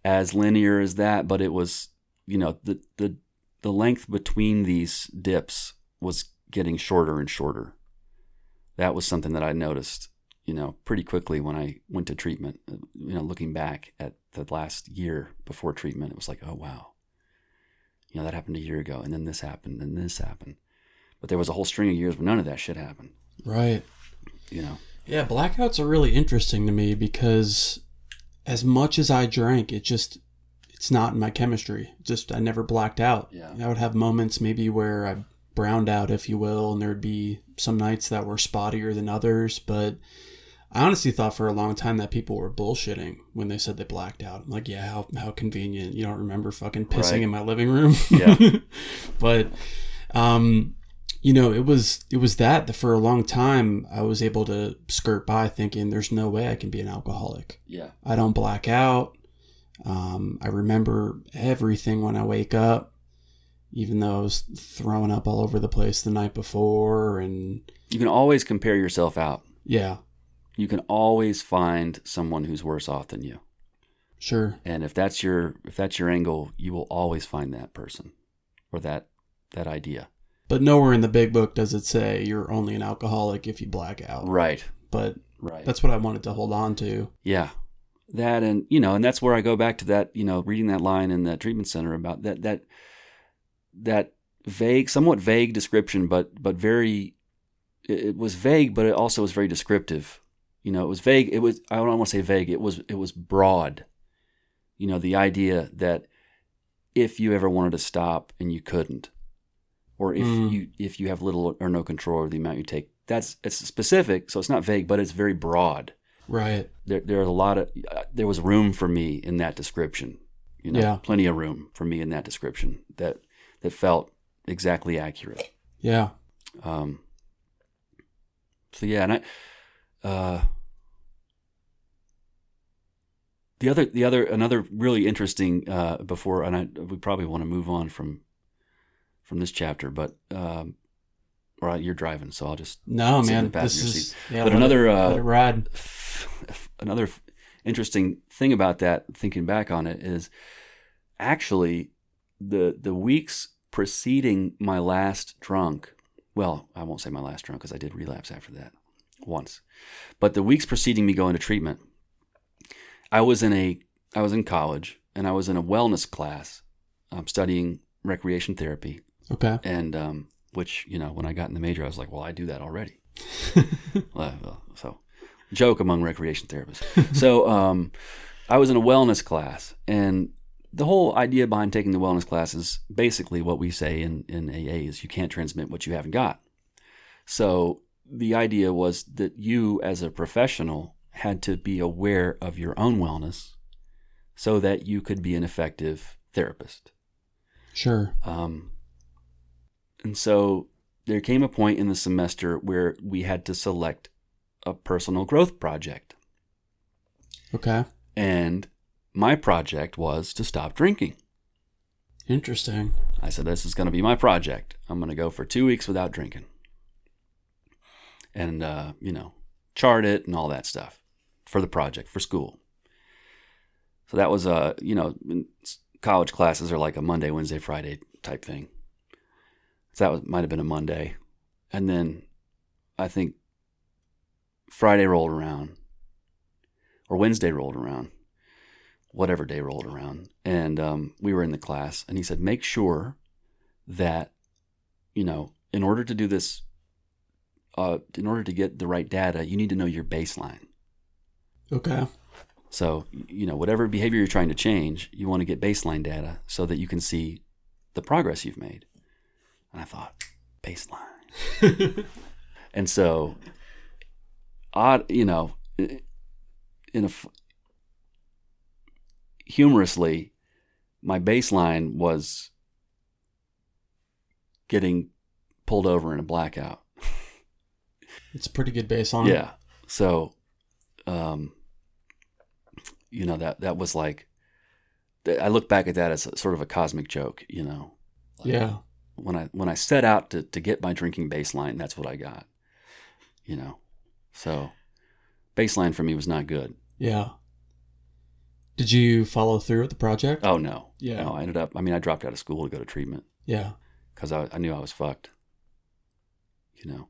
as linear as that, but it was you know the the the length between these dips was getting shorter and shorter. That was something that I noticed, you know, pretty quickly when I went to treatment. Uh, you know, looking back at the last year before treatment, it was like, oh wow, you know, that happened a year ago, and then this happened, and this happened. But there was a whole string of years where none of that shit happened. Right. You know, Yeah, blackouts are really interesting to me because as much as I drank, it just it's not in my chemistry. Just I never blacked out. Yeah. I would have moments maybe where I browned out, if you will, and there'd be some nights that were spottier than others. But I honestly thought for a long time that people were bullshitting when they said they blacked out. I'm like, yeah, how, how convenient. You don't remember fucking pissing Right. in my living room. Yeah. *laughs* but, um, you know, it was it was that that for a long time I was able to skirt by thinking there's no way I can be an alcoholic. Yeah. I don't black out. Um, I remember everything when I wake up, even though I was throwing up all over the place the night before. And You can always compare yourself out. yeah, You can always find someone who's worse off than you. sure. And if that's your if that's your angle, you will always find that person or that that idea. But nowhere in the big book does it say you're only an alcoholic if you black out. Right. But Right. that's what I wanted to hold on to. Yeah. That and you know, and that's where I go back to that, you know, reading that line in the treatment center about that that that vague, somewhat vague description, but but very it, it was vague, but it also was very descriptive. You know, it was vague. It was I don't want to say vague. It was it was broad. You know, the idea that if you ever wanted to stop and you couldn't, or if Mm. you if you have little or no control over the amount you take, that's it's specific. So it's not vague, but it's very broad Right. there there was a lot of uh, there was room for me in that description you know Yeah. plenty of room for me in that description that that felt exactly accurate Yeah. um so yeah and i uh the other the other another really interesting uh before and i we probably want to move on from from this chapter but um all right you're driving so i'll just No, man. the This is yeah. but another it, uh it ride. another f- interesting thing about that thinking back on it is actually the the weeks preceding my last drunk well i won't say my last drunk because i did relapse after that once but the weeks preceding me going to treatment i was in a i was in college and i was in a wellness class um, studying recreation therapy Okay. and um, which you know when i got in the major i was like well i do that already *laughs* so joke among recreation therapists. so um, I was in a wellness class, and the whole idea behind taking the wellness class is basically what we say in, in AA is you can't transmit what you haven't got. So the idea was that you as a professional had to be aware of your own wellness so that you could be an effective therapist. Sure. Um, and so there came a point in the semester where we had to select a personal growth project. Okay. And my project was to stop drinking. Interesting. I said, This is going to be my project. I'm going to go for two weeks without drinking. And, uh, you know, chart it and all that stuff for the project, for school. So that was, uh, you know, college classes are like a Monday, Wednesday, Friday type thing. So that was, might have been a Monday. And then I think Friday rolled around or Wednesday rolled around, whatever day rolled around. And um, we were in the class, and he said, make sure that, you know, in order to do this, uh, in order to get the right data, you need to know your baseline. Okay. So, you know, whatever behavior you're trying to change, you want to get baseline data so that you can see the progress you've made. And I thought, baseline. *laughs* and so, odd, you know, in a f- humorously, my baseline was getting pulled over in a blackout. It's a pretty good baseline. Yeah. So, um, you know that that was like, I look back at that as a, sort of a cosmic joke. You know. Like, Yeah. When I when I set out to to get my drinking baseline, that's what I got. You know, so baseline for me was not good. Yeah. Did you follow through with the project? Oh no. Yeah. No, I ended up. I mean, I dropped out of school to go to treatment Yeah. because I, I knew I was fucked. You know.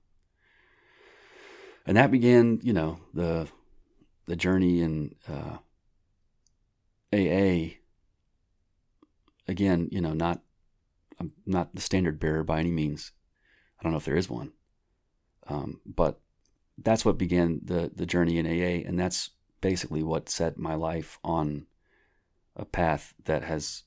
And that began, you know, the the journey in uh, AA. Again, you know, not I'm not the standard bearer by any means. I don't know if there is one, um, but that's what began the the journey in AA, and that's basically what set my life on a path that has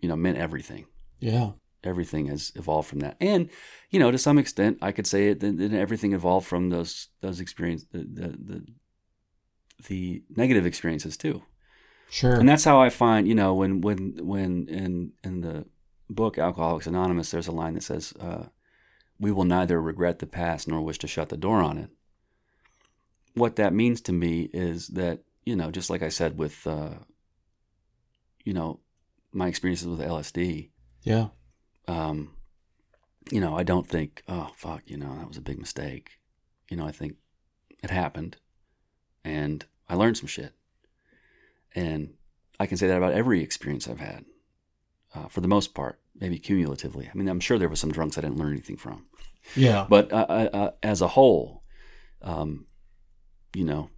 you know meant everything. Yeah. Everything has evolved from that, and you know to some extent, I could say it. Then everything evolved from those those experiences, the, the the the negative experiences too. Sure. And that's how I find, you know, when when when in in the book Alcoholics Anonymous, there's a line that says, uh, "We will neither regret the past nor wish to shut the door on it." What that means to me is that, you know, just like I said with, uh, you know, my experiences with LSD. Yeah. Um, you know, I don't think, oh fuck, you know, that was a big mistake. You know, I think it happened, and I learned some shit and I can say that about every experience I've had, uh, for the most part, maybe cumulatively. I mean, I'm sure there were some drunks I didn't learn anything from. Yeah. But uh, uh, uh as a whole, um, you know,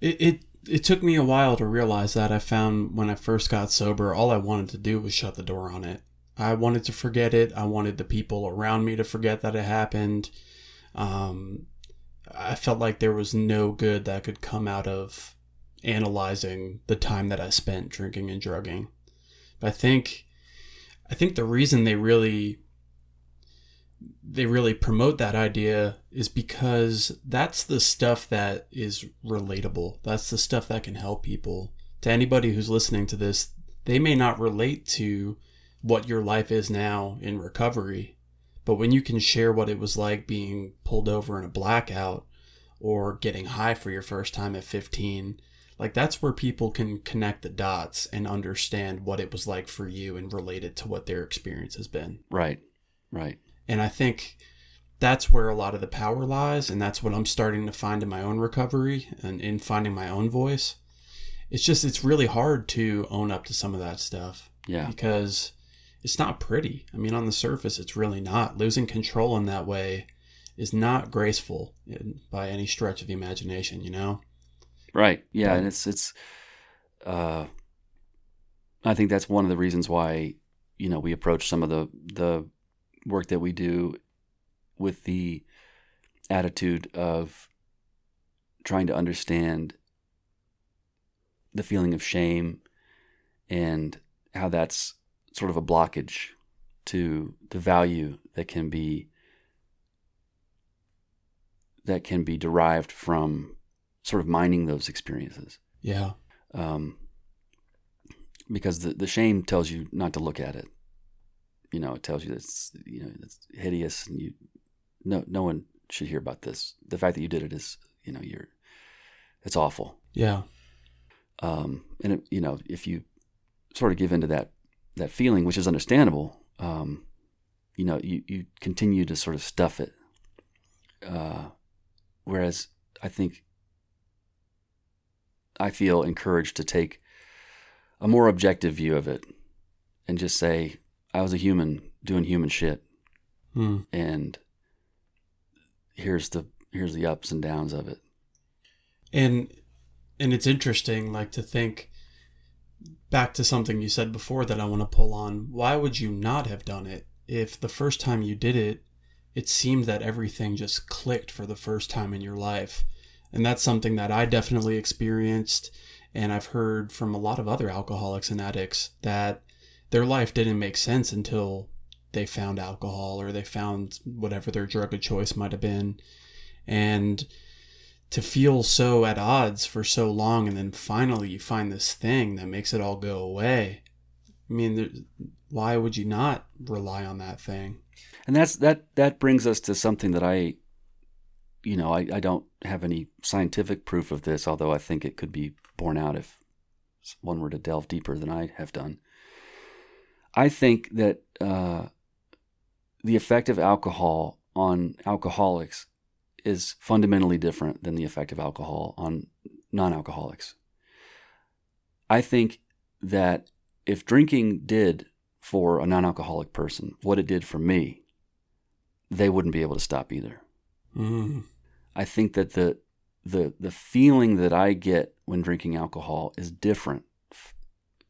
it, it it took me a while to realize that. I found when I first got sober, all I wanted to do was shut the door on it. I wanted to forget it. I wanted the people around me to forget that it happened. Um, I felt like there was no good that could come out of analyzing the time that I spent drinking and drugging. But I think I think the reason they really they really promote that idea is because that's the stuff that is relatable. That's the stuff that can help people. To anybody who's listening to this, they may not relate to what your life is now in recovery, but when you can share what it was like being pulled over in a blackout or getting high for your first time at 15, like that's where people can connect the dots and understand what it was like for you and relate it to what their experience has been. Right. Right. And I think that's where a lot of the power lies and that's what I'm starting to find in my own recovery and in finding my own voice. It's just it's really hard to own up to some of that stuff. Yeah. Because it's not pretty. I mean on the surface it's really not. Losing control in that way is not graceful by any stretch of the imagination, you know? Right. Yeah, and it's it's. Uh, I think that's one of the reasons why you know we approach some of the the work that we do with the attitude of trying to understand the feeling of shame and how that's sort of a blockage to the value that can be that can be derived from sort of mining those experiences. Yeah. Um, because the, the shame tells you not to look at it. You know, it tells you that it's you know it's hideous and you no no one should hear about this. The fact that you did it is you know you're it's awful. Yeah. Um, and it, you know if you sort of give into that that feeling, which is understandable, um, you know you you continue to sort of stuff it. Uh, whereas I think I feel encouraged to take a more objective view of it and just say, I was a human doing human shit. Hmm. And here's the here's the ups and downs of it. And and it's interesting like to think back to something you said before that I want to pull on. Why would you not have done it if the first time you did it it seemed that everything just clicked for the first time in your life? And that's something that I definitely experienced. And I've heard from a lot of other alcoholics and addicts that their life didn't make sense until they found alcohol or they found whatever their drug of choice might have been. And to feel so at odds for so long and then finally you find this thing that makes it all go away. I mean, why would you not rely on that thing? And that's that that brings us to something that I you know, I, I don't have any scientific proof of this, although I think it could be borne out if one were to delve deeper than I have done. I think that uh, the effect of alcohol on alcoholics is fundamentally different than the effect of alcohol on non alcoholics. I think that if drinking did for a non alcoholic person what it did for me, they wouldn't be able to stop either. Mm. I think that the the the feeling that I get when drinking alcohol is different, f-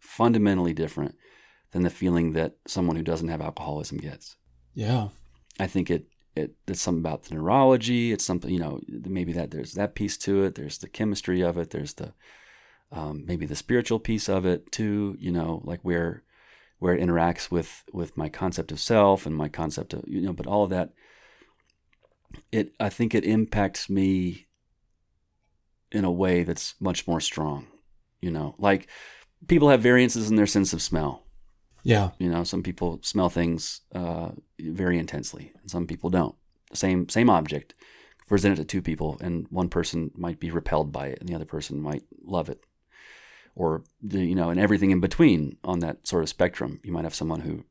fundamentally different than the feeling that someone who doesn't have alcoholism gets. Yeah. I think it it, it's something about the neurology. It's something you know maybe that there's that piece to it. There's the chemistry of it. There's the um, maybe the spiritual piece of it too. You know, like where where it interacts with with my concept of self and my concept of you know, but all of that. It I think it impacts me in a way that's much more strong. You know, like people have variances in their sense of smell. Yeah. You know, some people smell things uh, very intensely, and some people don't. Same same object presented to two people, and one person might be repelled by it, and the other person might love it, or the, you know, and everything in between on that sort of spectrum. You might have someone who,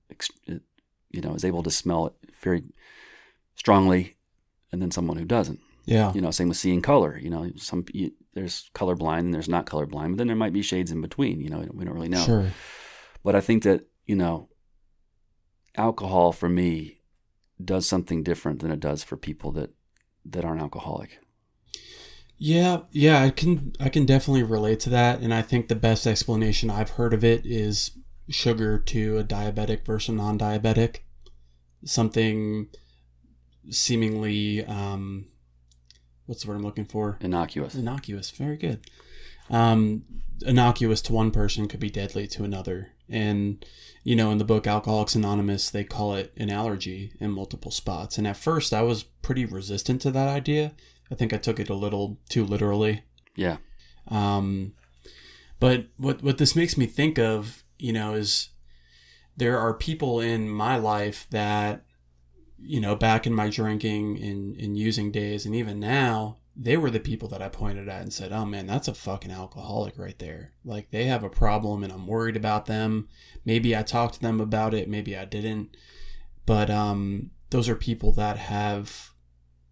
you know, is able to smell it very strongly, and then someone who doesn't. Yeah. You know, same with seeing color. You know, some you, there's colorblind and there's not colorblind, but then there might be shades in between. You know, we don't really know. Sure. But I think that you know, alcohol for me does something different than it does for people that that aren't alcoholic. Yeah, yeah, I can I can definitely relate to that, and I think the best explanation I've heard of it is sugar to a diabetic versus non-diabetic. Something seemingly um, what's the word I'm looking for? Innocuous. Innocuous. Very good. Um, innocuous to one person could be deadly to another. And, you know, in the book Alcoholics Anonymous, they call it an allergy in multiple spots. And at first, I was pretty resistant to that idea. I think I took it a little too literally. Yeah. Um, but what, what this makes me think of, you know, is there are people in my life that, you know, back in my drinking and, and using days, and even now, they were the people that I pointed at and said, "Oh man, that's a fucking alcoholic right there. Like they have a problem and I'm worried about them. Maybe I talked to them about it, maybe I didn't. But um those are people that have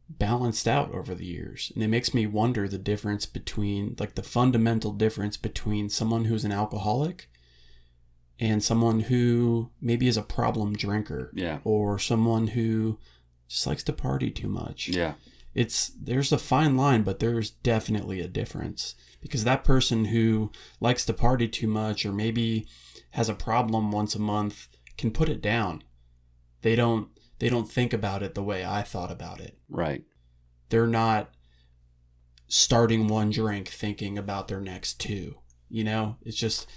balanced out over the years. And it makes me wonder the difference between like the fundamental difference between someone who's an alcoholic and someone who maybe is a problem drinker Yeah. or someone who just likes to party too much Yeah. It's there's a fine line but there's definitely a difference. Because that person who likes to party too much or maybe has a problem once a month can put it down. They don't they don't think about it the way i thought about it. Right. they're not starting one drink thinking about their next two you know? It's just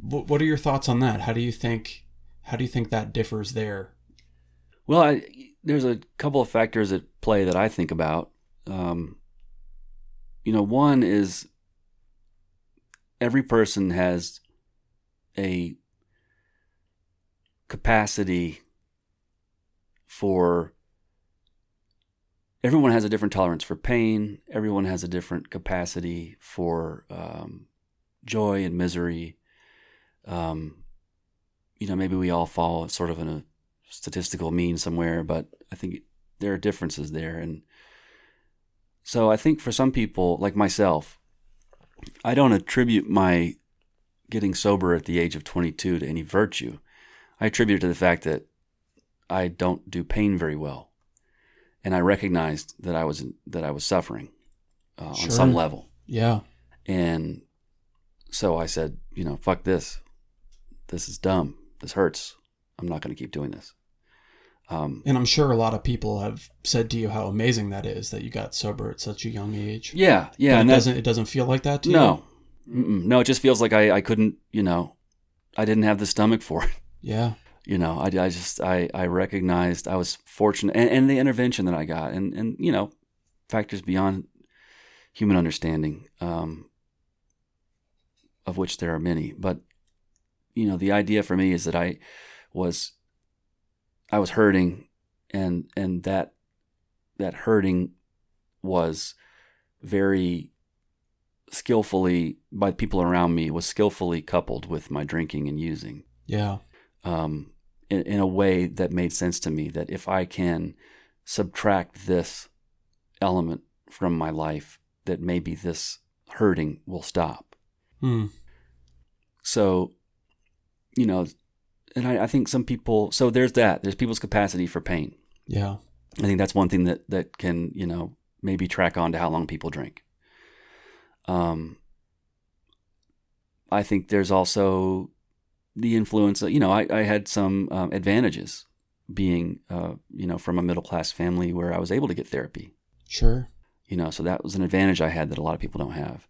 what, what are your thoughts on that? How do you think how do you think that differs there? Well, I, there's a couple of factors at play that I think about. Um, you know, one is every person has a capacity for everyone has a different tolerance for pain everyone has a different capacity for um, joy and misery um, you know maybe we all fall sort of in a statistical mean somewhere but i think there are differences there and so i think for some people like myself i don't attribute my getting sober at the age of 22 to any virtue i attribute it to the fact that i don't do pain very well and i recognized that i was that i was suffering uh, on some level yeah and so I said, you know, fuck this. This is dumb. This hurts. I'm not going to keep doing this. Um, And I'm sure a lot of people have said to you how amazing that is that you got sober at such a young age. yeah, yeah. But it and that- doesn't it doesn't feel like that to you? no, no. It just feels like I, I couldn't, you know, I didn't have the stomach for it. *laughs* Yeah. You know, I, I just, I, I recognized I was fortunate and, and the intervention that I got and, and, you know, factors beyond human understanding, um, of which there are many. But, you know, the idea for me is that I was, I was hurting and, and that, that hurting was very skillfully by people around me was skillfully coupled with my drinking and using Yeah. um, in, in a way that made sense to me that if I can subtract this element from my life, that maybe this hurting will stop. Hmm. So, you know, and I, I think some people, so there's that, there's people's capacity for pain. Yeah. I think that's one thing that, that can, you know, maybe track on to how long people drink. Um, I think there's also the influence. Of, you know, I, I had some um, advantages being, uh, you know, from a middle class family where I was able to get therapy. Sure. You know, so that was an advantage I had that a lot of people don't have.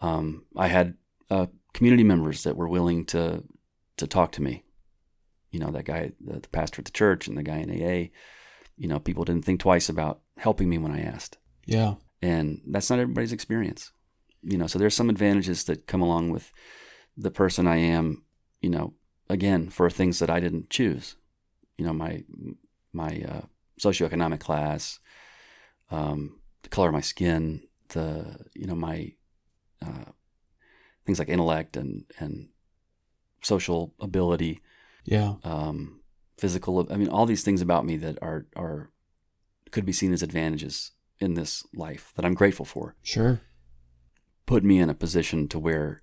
Um, I had uh, community members that were willing to to talk to me. You know, that guy, the, the pastor at the church, and the guy in AA. You know, people didn't think twice about helping me when I asked, Yeah. and that's not everybody's experience. You know, so there's some advantages that come along with the person I am. You know, again, for things that I didn't choose. You know, my my uh, socioeconomic class, um, the color of my skin, the you know my uh, things like intellect and and social ability, Yeah. um, physical. I mean, all these things about me that are are could be seen as advantages in this life that I'm grateful for. Sure. Put me in a position to where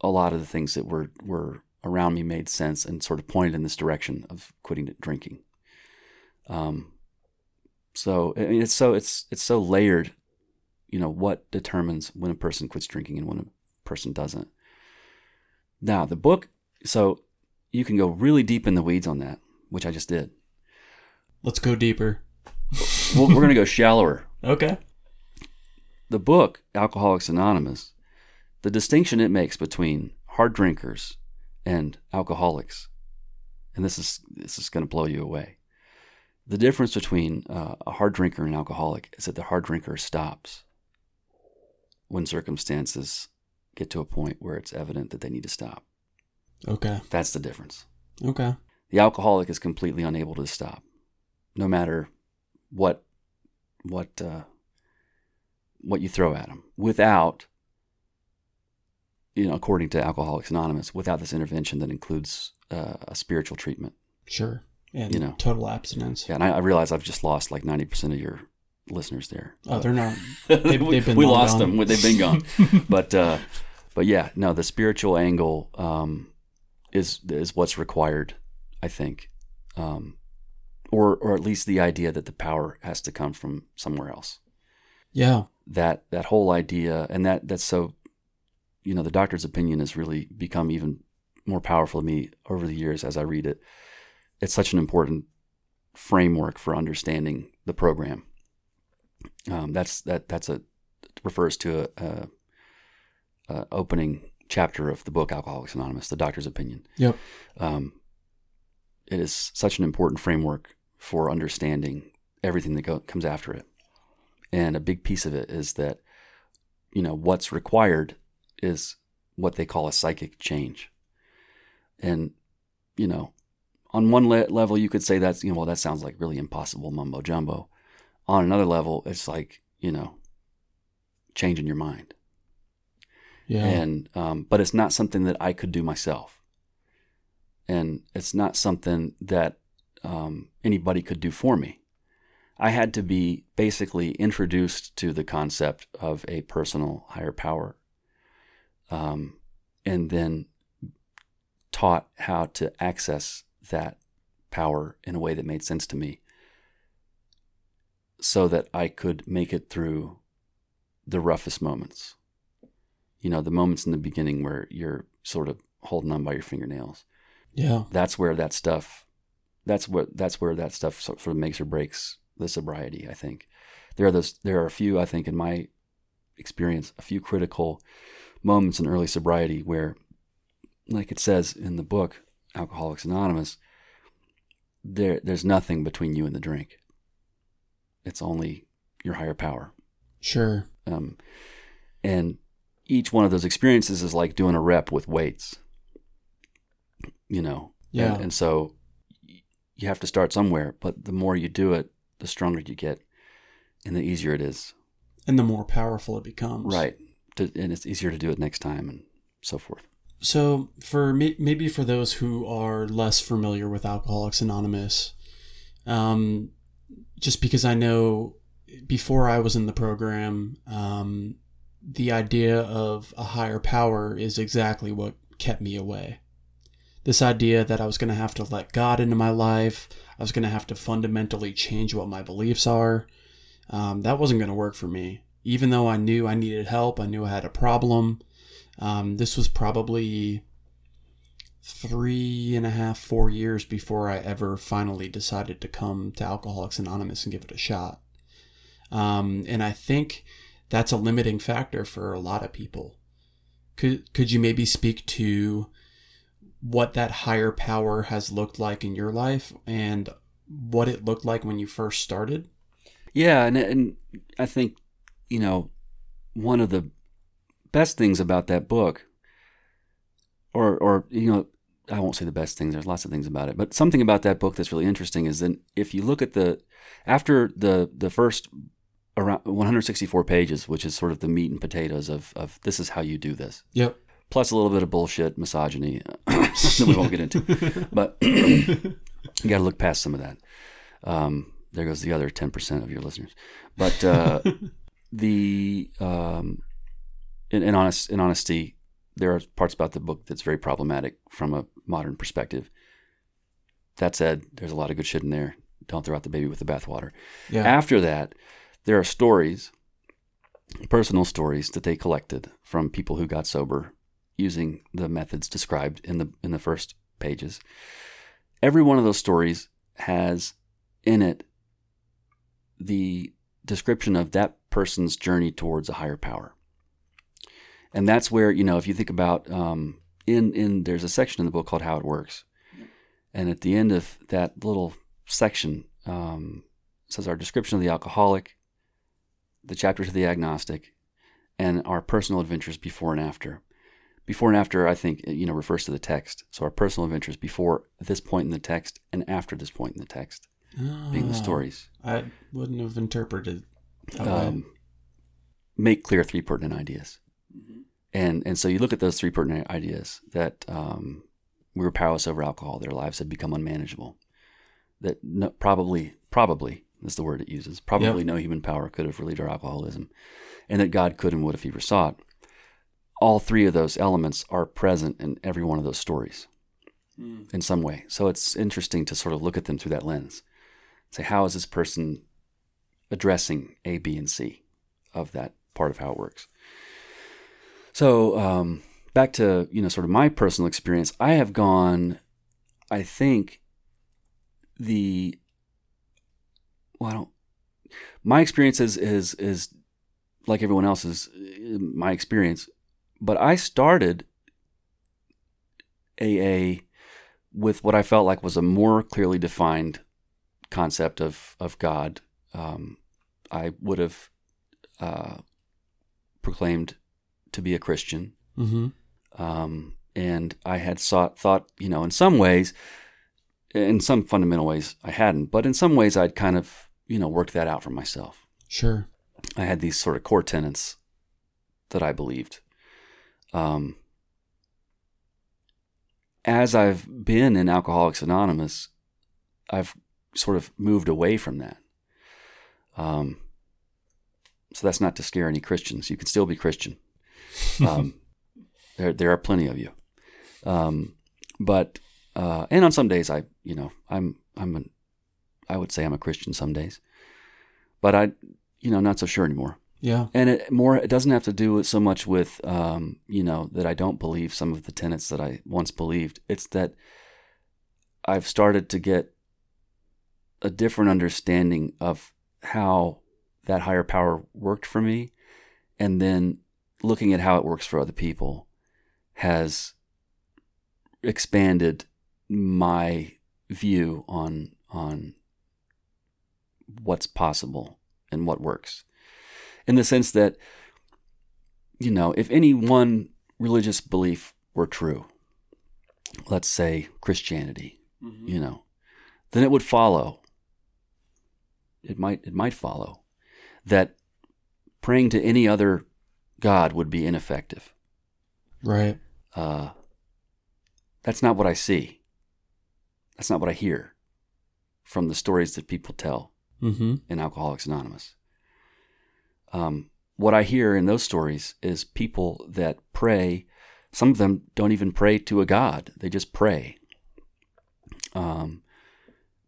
a lot of the things that were were around me made sense and sort of pointed in this direction of quitting drinking. Um, so I mean, it's so it's it's so layered. You know what determines when a person quits drinking and when a person doesn't. Now the book, so you can go really deep in the weeds on that, which I just did. Let's go deeper. Well, we're gonna go shallower. *laughs* Okay. The book, Alcoholics Anonymous, the distinction it makes between hard drinkers and alcoholics, and this is this is going to blow you away. The difference between uh, a hard drinker and an alcoholic is that the hard drinker stops when circumstances get to a point where it's evident that they need to stop. Okay. That's the difference. Okay. The alcoholic is completely unable to stop, no matter what what uh, what you throw at him, without you know, according to Alcoholics Anonymous, without this intervention that includes uh, a spiritual treatment. Sure. And You know. total abstinence. Yeah, and I, I realize I've just lost like ninety percent of your listeners there. Oh, they're not. *laughs* They've, we they've been we lost gone. them. They've been gone. *laughs* but uh, but yeah, no, the spiritual angle um, is is what's required, I think, um, or or at least the idea that the power has to come from somewhere else. Yeah. That that whole idea, and that that's so, you know, the doctor's opinion has really become even more powerful to me over the years as I read it. It's such an important framework for understanding the program. Um, that's that that's a refers to a, a, a opening chapter of the book Alcoholics Anonymous, the doctor's opinion. Yep. Um, it is such an important framework for understanding everything that go, comes after it, and a big piece of it is that you know what's required is what they call a psychic change, and you know on one le- level you could say that's you know well that sounds like really impossible mumbo jumbo on another level it's like you know changing your mind Yeah. and um, but it's not something that i could do myself and it's not something that um, anybody could do for me i had to be basically introduced to the concept of a personal higher power um, and then taught how to access that power in a way that made sense to me so that I could make it through the roughest moments. You know, the moments in the beginning where you're sort of holding on by your fingernails. yeah. That's where that stuff that's what that's where that stuff sort of makes or breaks the sobriety, I think. There are those there are a few I think in my experience, a few critical moments in early sobriety where like it says in the book Alcoholics Anonymous, there there's nothing between you and the drink. It's only your higher power. Sure. Um, and each one of those experiences is like doing a rep with weights. You know. Yeah. And, and so you have to start somewhere, but the more you do it, the stronger you get, and the easier it is. And the more powerful it becomes. Right. To, and it's easier to do it next time, and so forth. So, for me, maybe for those who are less familiar with Alcoholics Anonymous, um, just because I know before I was in the program, um, the idea of a higher power is exactly what kept me away. This idea that I was going to have to let God into my life, I was going to have to fundamentally change what my beliefs are, um, that wasn't going to work for me. Even though I knew I needed help, I knew I had a problem. Um, this was probably three and a half, four years before I ever finally decided to come to Alcoholics Anonymous and give it a shot. Um, and I think that's a limiting factor for a lot of people. Could could you maybe speak to what that higher power has looked like in your life and what it looked like when you first started? Yeah, and and I think you know one of the best things about that book, or or you know, I won't say the best things. There's lots of things about it, but something about that book that's really interesting is that if you look at the after the the first around 164 pages, which is sort of the meat and potatoes of of this is how you do this. Yep. Plus a little bit of bullshit, misogyny *coughs* that we won't get into, *laughs* but *coughs* you got to look past some of that. Um, there goes the other 10% of your listeners. But uh, *laughs* the um, in, in, honest in honesty, there are parts about the book that's very problematic from a modern perspective. That said, there's a lot of good shit in there. Don't throw out the baby with the bathwater. Yeah. After that, there are stories, personal stories that they collected from people who got sober using the methods described in the in the first pages. Every one of those stories has in it the description of that person's journey towards a higher power. And that's where, you know, if you think about um, in in there's a section in the book called How It Works. And at the end of that little section um, says our description of the alcoholic, the chapter to the agnostic, and our personal adventures before and after. Before and after, I think, you know, refers to the text. So our personal adventures before this point in the text and after this point in the text being the Oh, stories. I wouldn't have interpreted. Um, make clear three pertinent ideas. And and so you look at those three pertinent ideas that um, we were powerless over alcohol. Their lives had become unmanageable. That no, probably probably is the word it uses. Probably Yep. no human power could have relieved our alcoholism, and that God could and would if He were sought. All three of those elements are present in every one of those stories in some way. So it's interesting to sort of look at them through that lens. Say, how is this person addressing A, B, and C of that part of how it works? So um, back to you know sort of my personal experience, I have gone, I think, the well, I don't. My experience is is is like everyone else's. My experience, but I started AA with what I felt like was a more clearly defined concept of of God. Um, I would have uh, proclaimed to be a Christian, mm-hmm. um, and I had sought, thought, you know, in some ways, in some fundamental ways, I hadn't, but in some ways, I'd kind of, you know, worked that out for myself. Sure. I had these sort of core tenets that I believed. Um, as I've been in Alcoholics Anonymous, I've sort of moved away from that. Um, so that's not to scare any Christians. You can still be Christian. Um, *laughs* there, there are plenty of you. Um, but uh, and on some days, I, you know, I'm, I'm, an, I would say I'm a Christian some days, but I, you know, not so sure anymore Yeah. and it more it doesn't have to do with so much with um, you know that I don't believe some of the tenets that I once believed. It's that I've started to get a different understanding of how that higher power worked for me, and then looking at how it works for other people has expanded my view on on what's possible and what works in the sense that, you know, if any one religious belief were true, let's say Christianity, you know, then it would follow. It might it might follow that praying to any other god would be ineffective. Right. Uh, that's not what I see. That's not what I hear from the stories that people tell Mm-hmm. in Alcoholics Anonymous. Um, what I hear in those stories is people that pray. Some of them don't even pray to a god; they just pray. Um,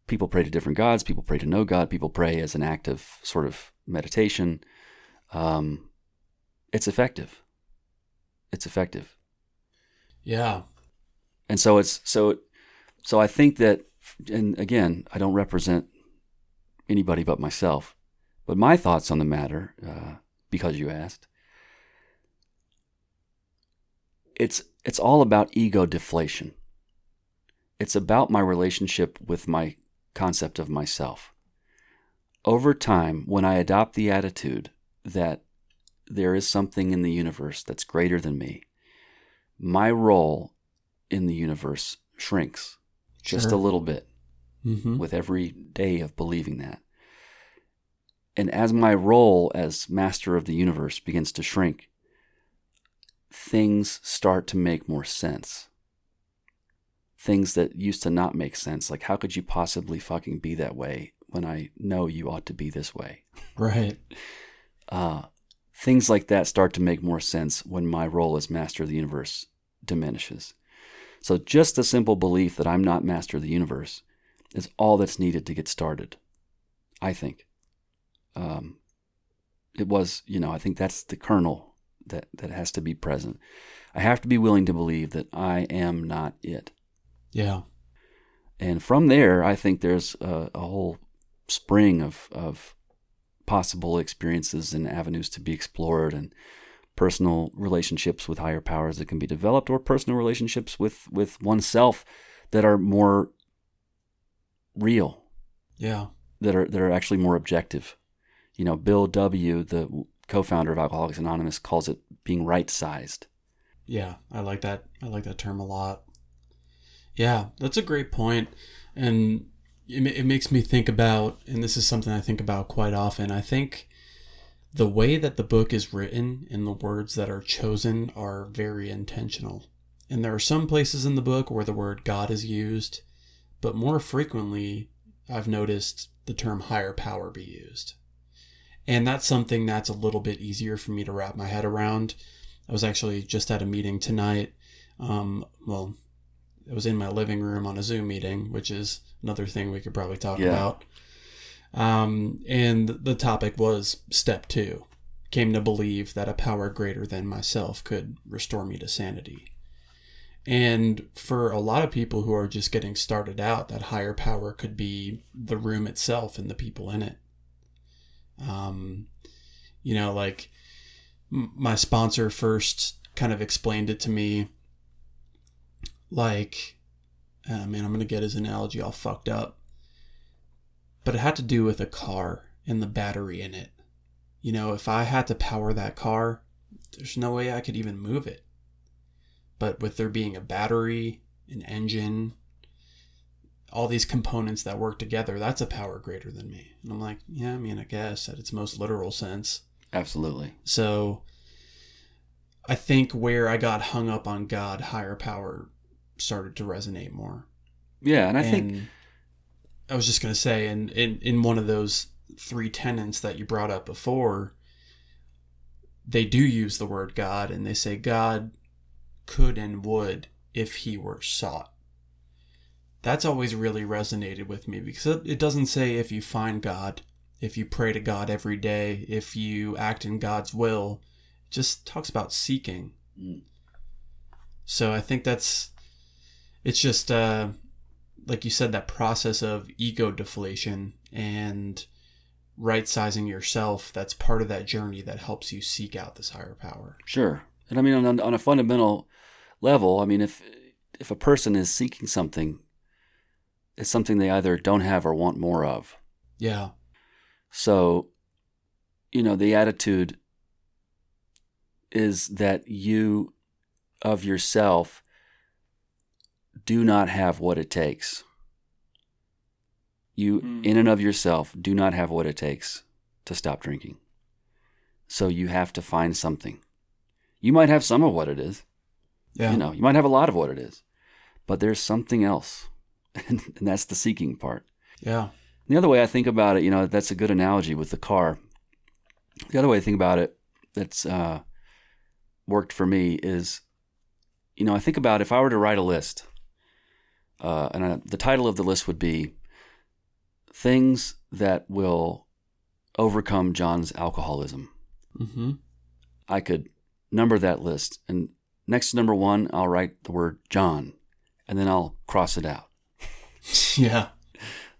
people pray to different gods. People pray to no god. People pray as an act of sort of meditation. Um, it's effective. It's effective, Yeah. And so it's so so I think that and again, I don't represent anybody but myself. But my thoughts on the matter, uh, because you asked, it's it's all about ego deflation. It's about my relationship with my concept of myself. Over time, when I adopt the attitude that there is something in the universe that's greater than me, my role in the universe shrinks just Sure. a little bit Mm-hmm. with every day of believing that. And as my role as master of the universe begins to shrink, things start to make more sense. Things that used to not make sense, like how could you possibly fucking be that way when I know you ought to be this way? Right. *laughs* Uh, things like that start to make more sense when my role as master of the universe diminishes. So just the simple belief that I'm not master of the universe is all that's needed to get started. I think. Um, it was, you know, I think that's the kernel that that has to be present. I have to be willing to believe that I am not it. Yeah. And from there, I think there's a, a whole spring of, of possible experiences and avenues to be explored, and personal relationships with higher powers that can be developed, or personal relationships with, with oneself that are more real, Yeah. that are that are actually more objective. You know, Bill W., the co-founder of Alcoholics Anonymous, calls it being right-sized. Yeah, I like that. I like that term a lot. Yeah, that's a great point, and it, it makes me think about, and this is something I think about quite often. I think the way that the book is written and the words that are chosen are very intentional. And there are some places in the book where the word God is used, but more frequently, I've noticed the term higher power be used. And that's something that's a little bit easier for me to wrap my head around. I was actually just at a meeting tonight. Um, well, I was in my living room on a Zoom meeting, which is another thing we could probably talk Yeah. about. Um, and the topic was step two came to believe that a power greater than myself could restore me to sanity. And for a lot of people who are just getting started out, that higher power could be the room itself and the people in it. Um, you know, like m- my sponsor first kind of explained it to me like, uh, man, I'm going to get his analogy all fucked up. But it had to do with a car and the battery in it. You know, if I had to power that car, there's no way I could even move it. But with there being a battery, an engine, all these components that work together, that's a power greater than me. And I'm like, yeah, I mean, I guess at its most literal sense. Absolutely. So I think where I got hung up on God, higher power started to resonate more. Yeah, and I think I was just gonna say, in, in in one of those three tenets that you brought up before, they do use the word God, and they say God could and would if He were sought. That's always really resonated with me because it it doesn't say if you find God, if you pray to God every day, if you act in God's will. It just talks about seeking. Mm. So I think that's it's just uh like you said that process of ego deflation and right sizing yourself that's part of that journey that helps you seek out this higher power Sure. And I mean, on, on a fundamental level, I mean, if if a person is seeking something, it's something they either don't have or want more of. yeah So, you know, the attitude is that you of yourself do not have what it takes. You, Mm. in and of yourself, do not have what it takes to stop drinking. So you have to find something. You might have some of what it is. yeah You know, you might have a lot of what it is, but there's something else. *laughs* And, that's the seeking part. yeah The other way I think about it, you know, that's a good analogy with the car. The other way I think about it that's uh, worked for me is, you know, I think about if I were to write a list, uh, and I, the title of the list would be Things That Will Overcome John's Alcoholism. mm-hmm I could number that list. And next to number one, I'll write the word John. and then I'll cross it out. *laughs* yeah.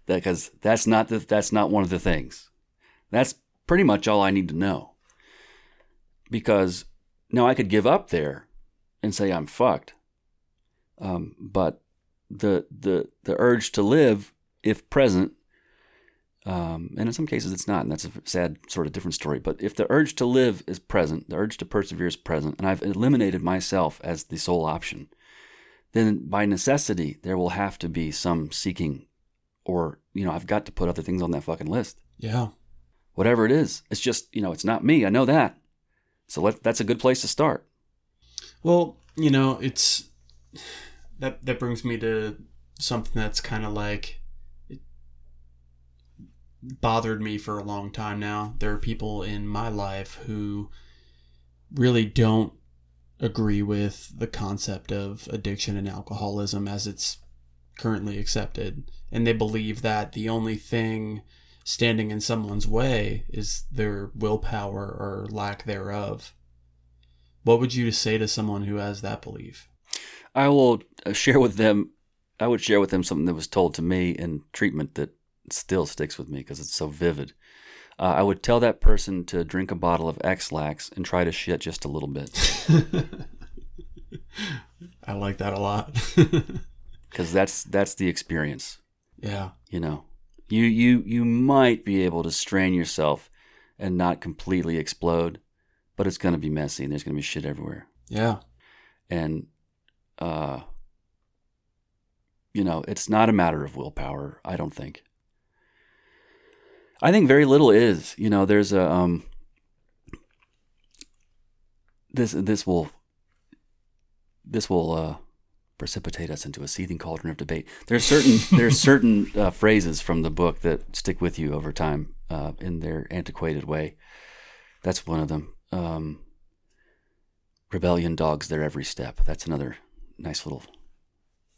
Because that's not the, that's not one of the things. That's pretty much all I need to know. Because now I could give up there and say I'm fucked. Um, but the the the urge to live, if present, um, and in some cases it's not, and that's a sad sort of different story. But if the urge to live is present, the urge to persevere is present, and I've eliminated myself as the sole option, then by necessity there will have to be some seeking, or you know I've got to put other things on that fucking list. Yeah. Whatever it is, it's just you know it's not me. I know that, so let, that's a good place to start. Well, you know, it's that that brings me to something that's kind of like it bothered me for a long time now. There are people in my life who really don't agree with the concept of addiction and alcoholism as it's currently accepted and they believe that the only thing standing in someone's way is their willpower or lack thereof what would you say to someone who has that belief? I will uh, share with them. I would share with them something that was told to me in treatment that still sticks with me because it's so vivid. Uh, I would tell that person to drink a bottle of Ex-Lax and try to shit just a little bit. *laughs* I like that a lot. *laughs* Because that's that's the experience. Yeah. You know, you you you might be able to strain yourself and not completely explode, but it's going to be messy and there's going to be shit everywhere. Yeah. And, uh, you know, it's not a matter of willpower, I don't think. I think very little is. You know, there's a, um, this, this will, this will, uh, precipitate us into a seething cauldron of debate. There's certain *laughs* there's certain uh, phrases from the book that stick with you over time uh, in their antiquated way. That's one of them. Um, rebellion dogs their every step. That's another nice little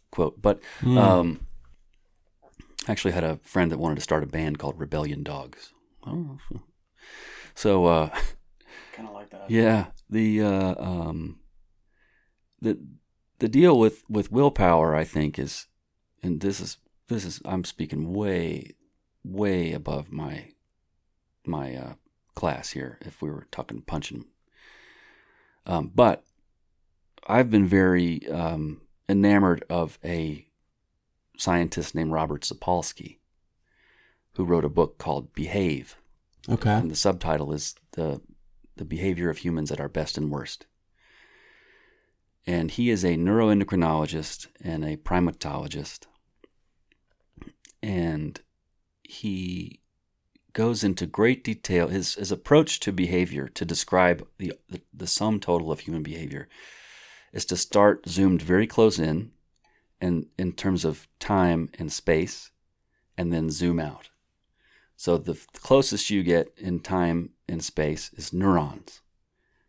quote. But Hmm. um, I actually had a friend that wanted to start a band called Rebellion Dogs. Oh, *laughs* so uh, kind of like that. yeah, the uh, um, the the deal with with willpower, I think, is, and this is this is I'm speaking way way above my my uh, class here. If we were talking punching, um, but I've been very um, enamored of a scientist named Robert Sapolsky, who wrote a book called Behave, Okay. and the subtitle is the the behavior of humans at our best and worst. And he is a neuroendocrinologist and a primatologist. And he goes into great detail. His, his approach to behavior, to describe the, the, the sum total of human behavior, is to start zoomed very close in and in terms of time and space, and then zoom out. So the closest you get in time and space is neurons.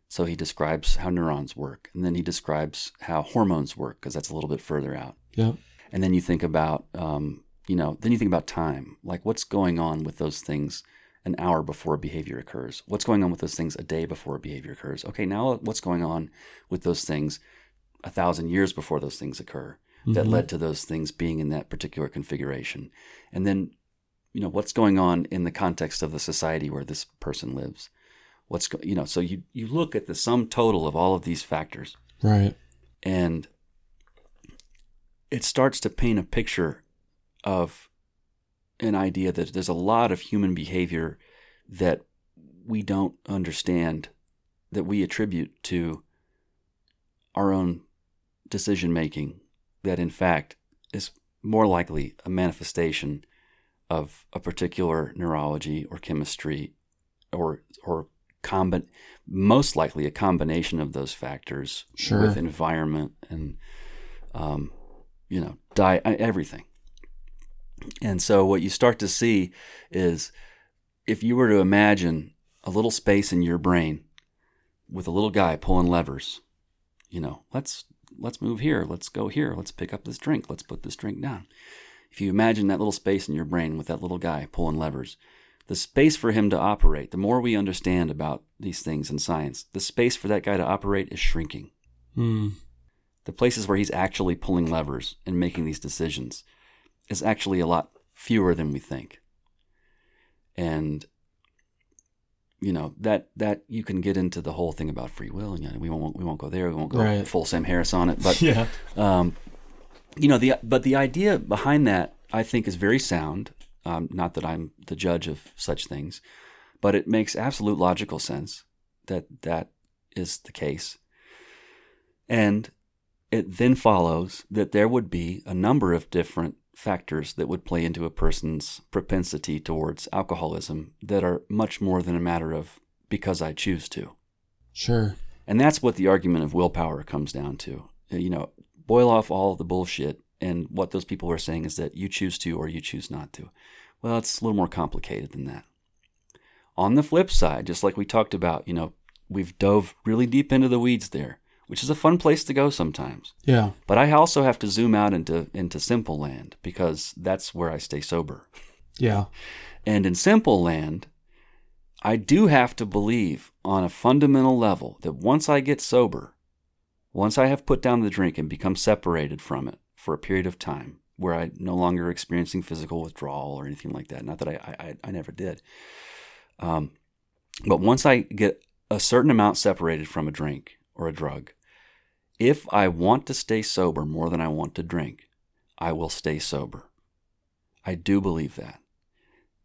So he describes how neurons work, and then he describes how hormones work because that's a little bit further out. Yep. And then you think about, um, you know, then you think about time, like what's going on with those things an hour before a behavior occurs. What's going on with those things a day before a behavior occurs? Okay, now what's going on with those things a thousand years before those things occur that Mhm. led to those things being in that particular configuration? And then, you know, what's going on in the context of the society where this person lives? What's go- you know, so you you look at the sum total of all of these factors Right. and it starts to paint a picture of an idea that there's a lot of human behavior that we don't understand that we attribute to our own decision making that in fact is more likely a manifestation of a particular neurology or chemistry or or combi- most likely a combination of those factors Sure. with environment and um, you know diet everything and so what you start to see is if you were to imagine a little space in your brain with a little guy pulling levers you know let's let's move here let's go here let's pick up this drink let's put this drink down if you imagine that little space in your brain with that little guy pulling levers the space for him to operate the more we understand about these things in science the space for that guy to operate is shrinking Hmm. the places where he's actually pulling levers and making these decisions is actually a lot fewer than we think. And you know that that you can get into the whole thing about free will, and you know, we won't we won't go there. We won't go Right. full Sam Harris on it, but *laughs* yeah. um, you know the but the idea behind that I think is very sound. Um, not that I'm the judge of such things, but it makes absolute logical sense that that is the case. And it then follows that there would be a number of different factors that would play into a person's propensity towards alcoholism that are much more than a matter of because I choose to. Sure. And that's what the argument of willpower comes down to. Uh, you know, boil off all of the bullshit, and what those people are saying is that you choose to or you choose not to. Well, it's a little more complicated than that. On the flip side, just like we talked about, you know, we've dove really deep into the weeds there, which is a fun place to go sometimes. Yeah. But I also have to zoom out into into simple land because that's where I stay sober. Yeah. And in simple land, I do have to believe on a fundamental level that once I get sober, once I have put down the drink and become separated from it for a period of time where I no longer experiencing physical withdrawal or anything like that. Not that I I, I never did. Um, but once I get a certain amount separated from a drink or a drug, if I want to stay sober more than I want to drink, I will stay sober. I do believe that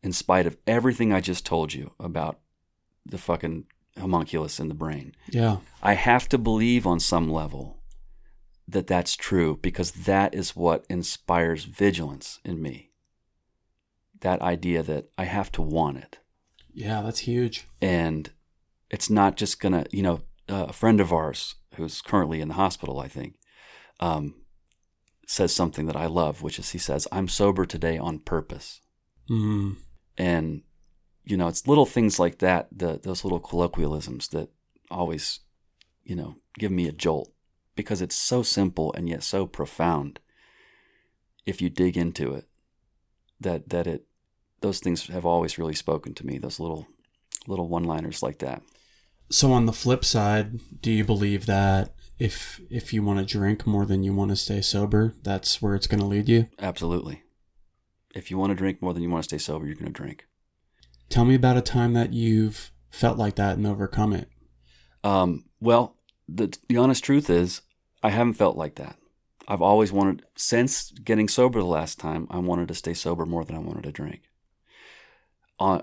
in spite of everything I just told you about the fucking homunculus in the brain. Yeah. I have to believe on some level that that's true because that is what inspires vigilance in me. That idea that I have to want it. Yeah. That's huge. And it's not just going to, you know, uh, a friend of ours who's currently in the hospital, I think, um, says something that I love, which is he says, I'm sober today on purpose Mm. and you know it's little things like that the, those little colloquialisms that always you know give me a jolt because it's so simple and yet so profound if you dig into it that that it those things have always really spoken to me those little little one liners like that So on the flip side, do you believe that if if you want to drink more than you want to stay sober, that's where it's going to lead you? absolutely if you want to drink more than you want to stay sober you're going to drink Tell me about a time that you've felt like that and overcome it. Um, well, the the honest truth is, I haven't felt like that. I've always wanted, since getting sober the last time, I wanted to stay sober more than I wanted to drink. Uh,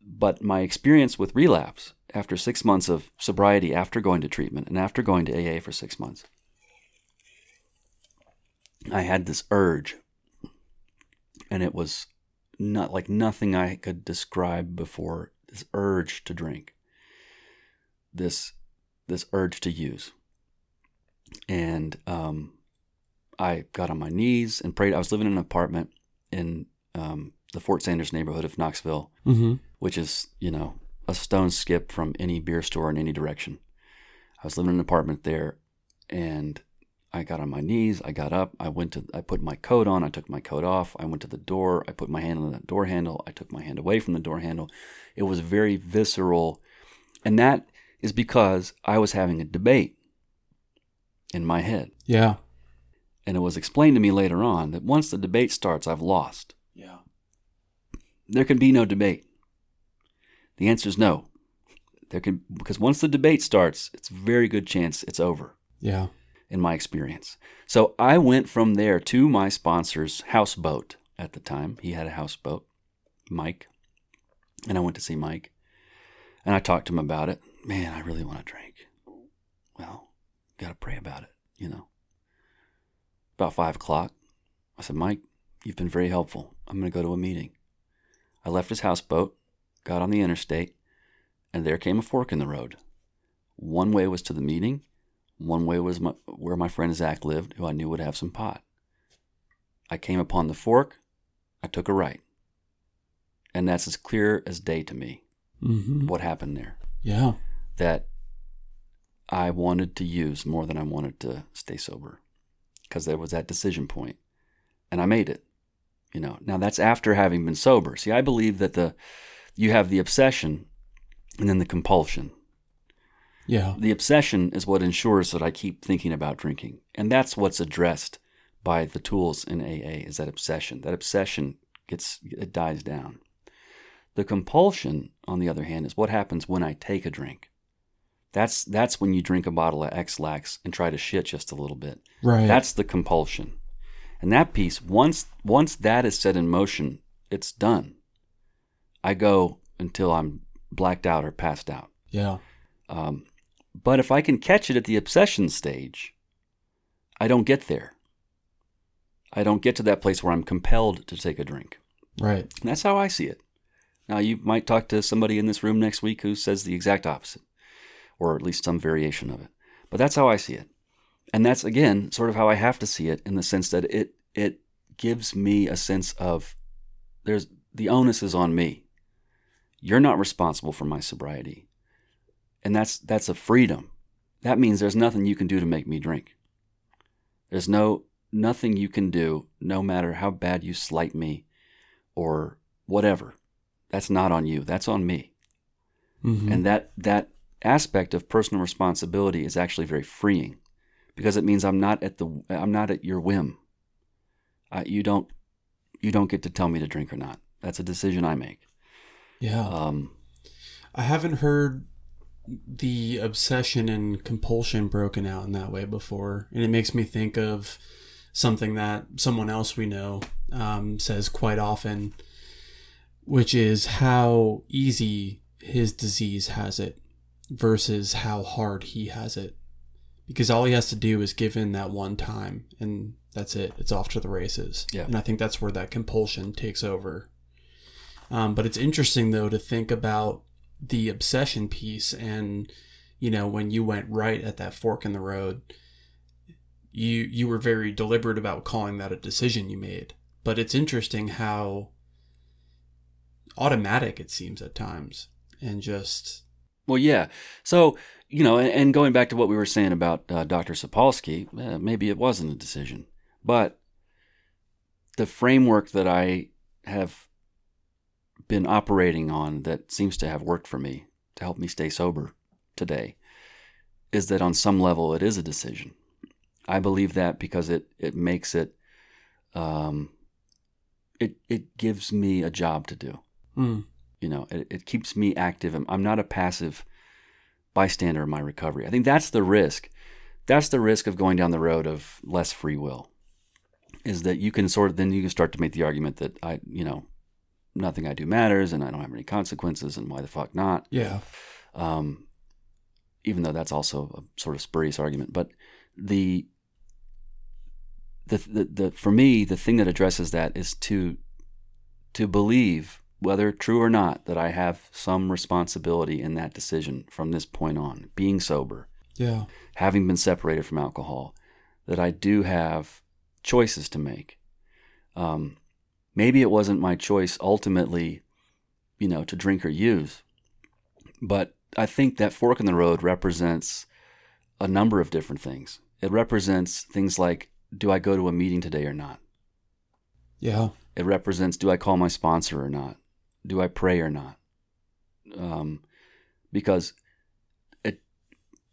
but my experience with relapse after six months of sobriety, after going to treatment, and after going to AA for six months, I had this urge, and it was not like nothing I could describe before. This urge to drink, this this urge to use, and um, I got on my knees and prayed. I was living in an apartment in um, the Fort Sanders neighborhood of Knoxville, Mm-hmm. which is you know a stone skip from any beer store in any direction. I was living in an apartment there, and I got on my knees. I got up. I went to. I put my coat on. I took my coat off. I went to the door. I put my hand on the door handle. I took my hand away from the door handle. It was very visceral, and that is because I was having a debate in my head, Yeah. and it was explained to me later on that once the debate starts, I've lost. Yeah. There can be no debate. The answer is no. There can because once the debate starts, it's a very good chance it's over Yeah. in my experience. So I went from there to my sponsor's houseboat at the time. He had a houseboat, Mike. And I went to see Mike. And I talked to him about it. Man, I really want to drink. Well, got to pray about it, you know. About five o'clock, I said, Mike, you've been very helpful. I'm going to go to a meeting. I left his houseboat, got on the interstate, and there came a fork in the road. One way was to the meeting, one way was my, where my friend Zach lived, who I knew would have some pot. I came upon the fork. I took a right. And that's as clear as day to me Mm-hmm. what happened there. Yeah. That I wanted to use more than I wanted to stay sober because there was that decision point and I made it. You know, now that's after having been sober. See, I believe that the you have the obsession and then the compulsion. Yeah. The obsession is what ensures that I keep thinking about drinking. And that's what's addressed by the tools in AA is that obsession. That obsession gets it dies down. The compulsion, on the other hand, is what happens when I take a drink. That's that's when you drink a bottle of Ex-Lax and try to shit just a little bit. Right. That's the compulsion. And that piece, once once that is set in motion, it's done. I go until I'm blacked out or passed out. yeah. Um, but if I can catch it at the obsession stage, I don't get there. I don't get to that place where I'm compelled to take a drink. Right. And that's how I see it. Now, you might talk to somebody in this room next week who says the exact opposite, or at least some variation of it. But that's how I see it. And that's, again, sort of how I have to see it in the sense that it, it gives me a sense of there's the onus is on me. You're not responsible for my sobriety. And that's that's a freedom. That means there's nothing you can do to make me drink. There's no nothing you can do, no matter how bad you slight me or whatever. That's not on you. That's on me. Mhm. And that that aspect of personal responsibility is actually very freeing because it means I'm not at the I'm not at your whim. I, you don't you don't get to tell me to drink or not. That's a decision I make. Yeah. Um, I haven't heard the obsession and compulsion broken out in that way before, and it makes me think of something that someone else we know um, says quite often, which is how easy his disease has it versus how hard he has it. Because all he has to do is give in that one time, and that's it. It's off to the races. Yeah. And I think that's where that compulsion takes over. Um, but it's interesting though to think about the obsession piece and you know when you went right at that fork in the road you you were very deliberate about calling that a decision you made but it's interesting how automatic it seems at times and just Well, yeah. So, you know, and, and going back to what we were saying about uh, Dr. Sapolsky, uh, maybe it wasn't a decision, but the framework that I have been operating on that seems to have worked for me to help me stay sober today is that on some level it is a decision. I believe that because it, it makes it, um, it, it gives me a job to do. Mm, you know it, it keeps me active. I'm, I'm not a passive bystander in my recovery. I think that's the risk. That's the risk of going down the road of less free will is that you can sort of then you can start to make the argument that i you know nothing i do matters and i don't have any consequences and why the fuck not yeah um, even though that's also a sort of spurious argument. But the, the the the for me, the thing that addresses that is to to believe, whether true or not, that I have some responsibility in that decision from this point on, being sober, yeah having been separated from alcohol, that I do have choices to make. Um, maybe it wasn't my choice ultimately, you know, to drink or use, but I think that fork in the road represents a number of different things. It represents things like, do I go to a meeting today or not? yeah It represents, do I call my sponsor or not? Do I pray or not? Um, because it,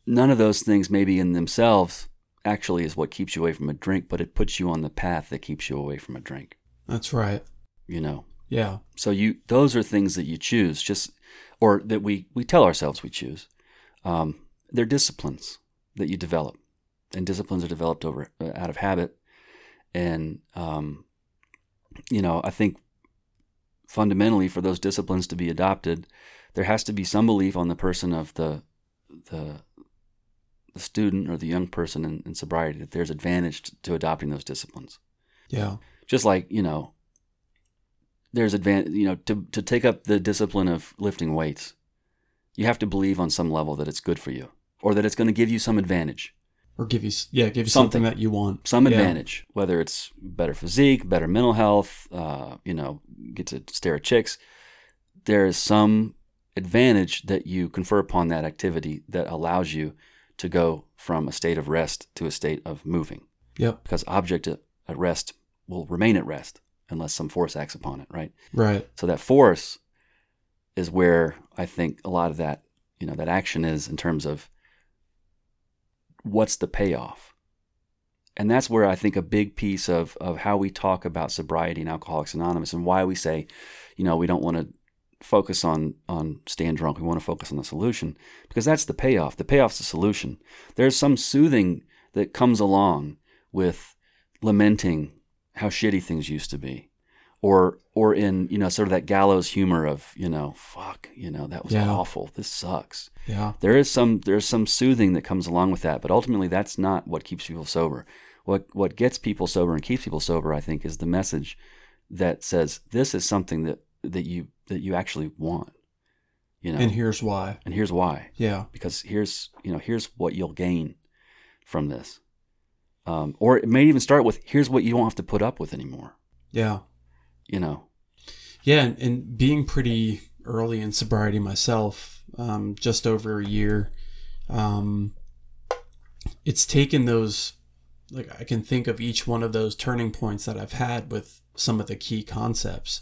none of those things, maybe in themselves, actually is what keeps you away from a drink, but it puts you on the path that keeps you away from a drink. That's right. You know, yeah. So you those are things that you choose, just or that we we tell ourselves we choose. Um, they're disciplines that you develop, and disciplines are developed over uh, out of habit. And um, you know, I think fundamentally, for those disciplines to be adopted, there has to be some belief on the person of the the the student or the young person in, in sobriety that there's advantage to, to adopting those disciplines. Yeah just like you know there's advan you know to to take up the discipline of lifting weights you have to believe on some level that it's good for you or that it's going to give you some advantage. Or give you yeah give you something, Something. that you want. Some Yeah. advantage whether it's better physique better mental health uh, you know get to stare at chicks. There is some advantage that you confer upon that activity that allows you to go from a state of rest to a state of moving. Yep. Because object at rest will remain at rest unless some force acts upon it right right So that force is where I think a lot of that, you know, that action is in terms of what's the payoff? And that's where I think a big piece of, of how we talk about sobriety and Alcoholics Anonymous and why we say, you know, we don't want to focus on on staying drunk. We want to focus on the solution because that's the payoff. The payoff's the solution. There's some soothing that comes along with lamenting how shitty things used to be or or in you know sort of that gallows humor of you know fuck you know that was Yeah. awful this sucks Yeah. there is some there's some soothing that comes along with that but ultimately that's not what keeps people sober what what gets people sober and keeps people sober i think is the message that says this is something that that you that you actually want you know And here's why. and here's why Yeah. because here's you know here's what you'll gain from this um, or it may even start with here's what you don't have to put up with anymore Yeah. you know Yeah, and, and being pretty early in sobriety myself, um, just over a year, um, it's taken those, like, I can think of each one of those turning points that I've had with some of the key concepts.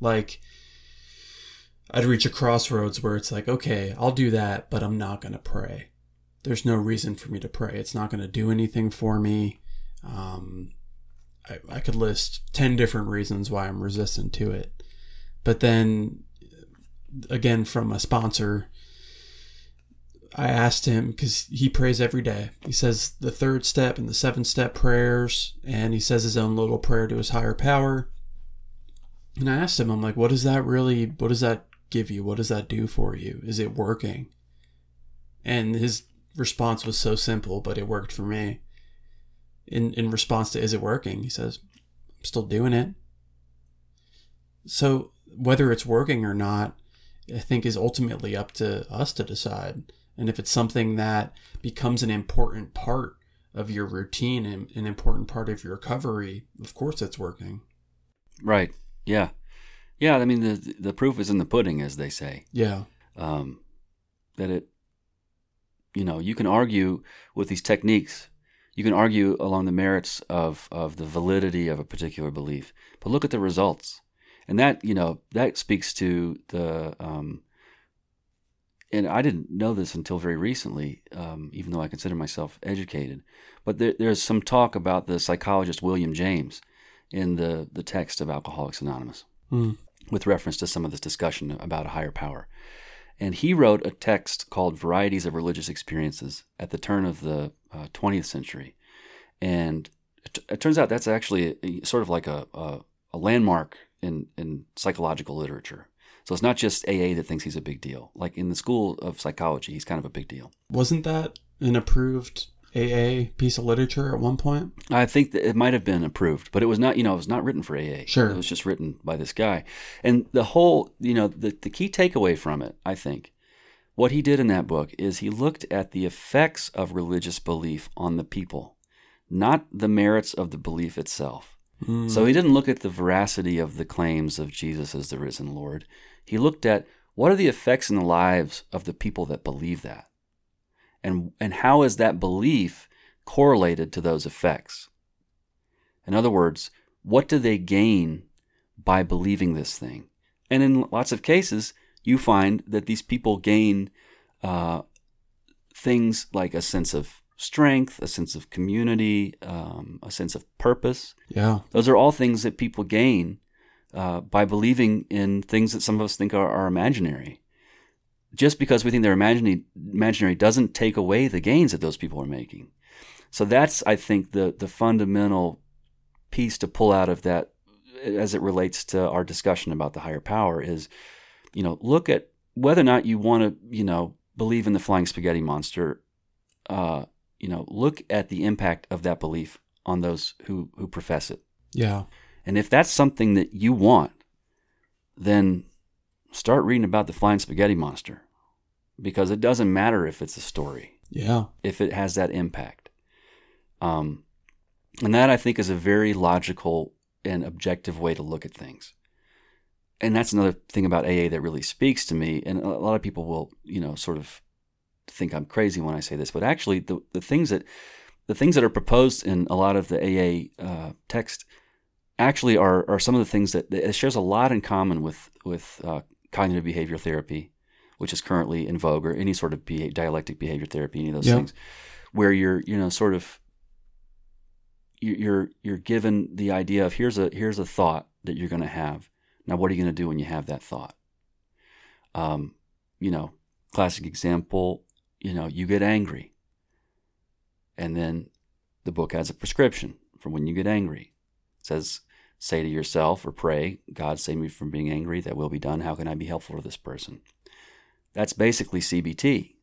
Like, I'd reach a crossroads where it's like, okay, I'll do that, but I'm not going to pray. There's no reason for me to pray. It's not going to do anything for me. Um, I, I could list 10 different reasons why I'm resistant to it. But then, again, from a sponsor, I asked him because he prays every day. He says the third step and the seven step prayers, and he says his own little prayer to his higher power. And I asked him, I'm like, what does that really, what does that give you? What does that do for you? Is it working? And his response was so simple, but it worked for me. In in response to is it working? he says i'm still doing it. So whether it's working or not i think is ultimately up to us to decide. And if it's something that becomes an important part of your routine and an important part of your recovery of course it's working. Right. Yeah. Yeah i mean the the proof is in the pudding as they say. Yeah. Um, that it you know you can argue with these techniques you can argue along the merits of of the validity of a particular belief but look at the results and that you know that speaks to the um, and I didn't know this until very recently, um, even though I consider myself educated. But there, there's some talk about the psychologist William James in the, the text of Alcoholics Anonymous Hmm. with reference to some of this discussion about a higher power. And he wrote a text called Varieties of Religious Experiences at the turn of the uh, 20th century. And it, it turns out that's actually a, sort of like a, a, a landmark in, in psychological literature. So it's not just AA that thinks he's a big deal. Like in the school of psychology, he's kind of a big deal. wasn't that an approved aa piece of literature at one point I think that it might have been approved, but it was not, you know, it was not written for AA. Sure. It was just written by this guy. And the whole, you know, the, the key takeaway from it, I think, what he did in that book is he looked at the effects of religious belief on the people, not the merits of the belief itself. Hmm. So he didn't look at the veracity of the claims of Jesus as the risen Lord. He looked at what are the effects in the lives of the people that believe that? And, and how is that belief correlated to those effects? In other words, what do they gain by believing this thing? And in lots of cases, you find that these people gain uh, things like a sense of strength, a sense of community, um, a sense of purpose. yeah Those are all things that people gain uh, by believing in things that some of us think are, are imaginary. Just because we think they're imaginary, imaginary doesn't take away the gains that those people are making. So that's, I think, the the fundamental piece to pull out of that, as it relates to our discussion about the higher power, is, you know, look at whether or not you want to, you know, believe in the flying spaghetti monster. Uh, you know, look at the impact of that belief on those who who profess it. yeah And if that's something that you want, then start reading about the flying spaghetti monster because it doesn't matter if it's a story, yeah if it has that impact. Um, and that I think is a very logical and objective way to look at things. And that's another thing about AA that really speaks to me. And a lot of people will, you know, sort of think I'm crazy when I say this, but actually the, the things that the things that are proposed in a lot of the AA uh, text actually are, are some of the things that it shares a lot in common with with uh, cognitive behavioral therapy, which is currently in vogue, or any sort of beha- dialectic behavior therapy, any of those things, where you're you know sort of you- you're you're given the idea of here's a here's a thought that you're going to have. Now, what are you going to do when you have that thought? Um, you know, classic example. You know, you get angry, and then the book has a prescription for when you get angry. It says, say to yourself or pray, God save me from being angry, that will be done. How can I be helpful to this person? That's basically CBT.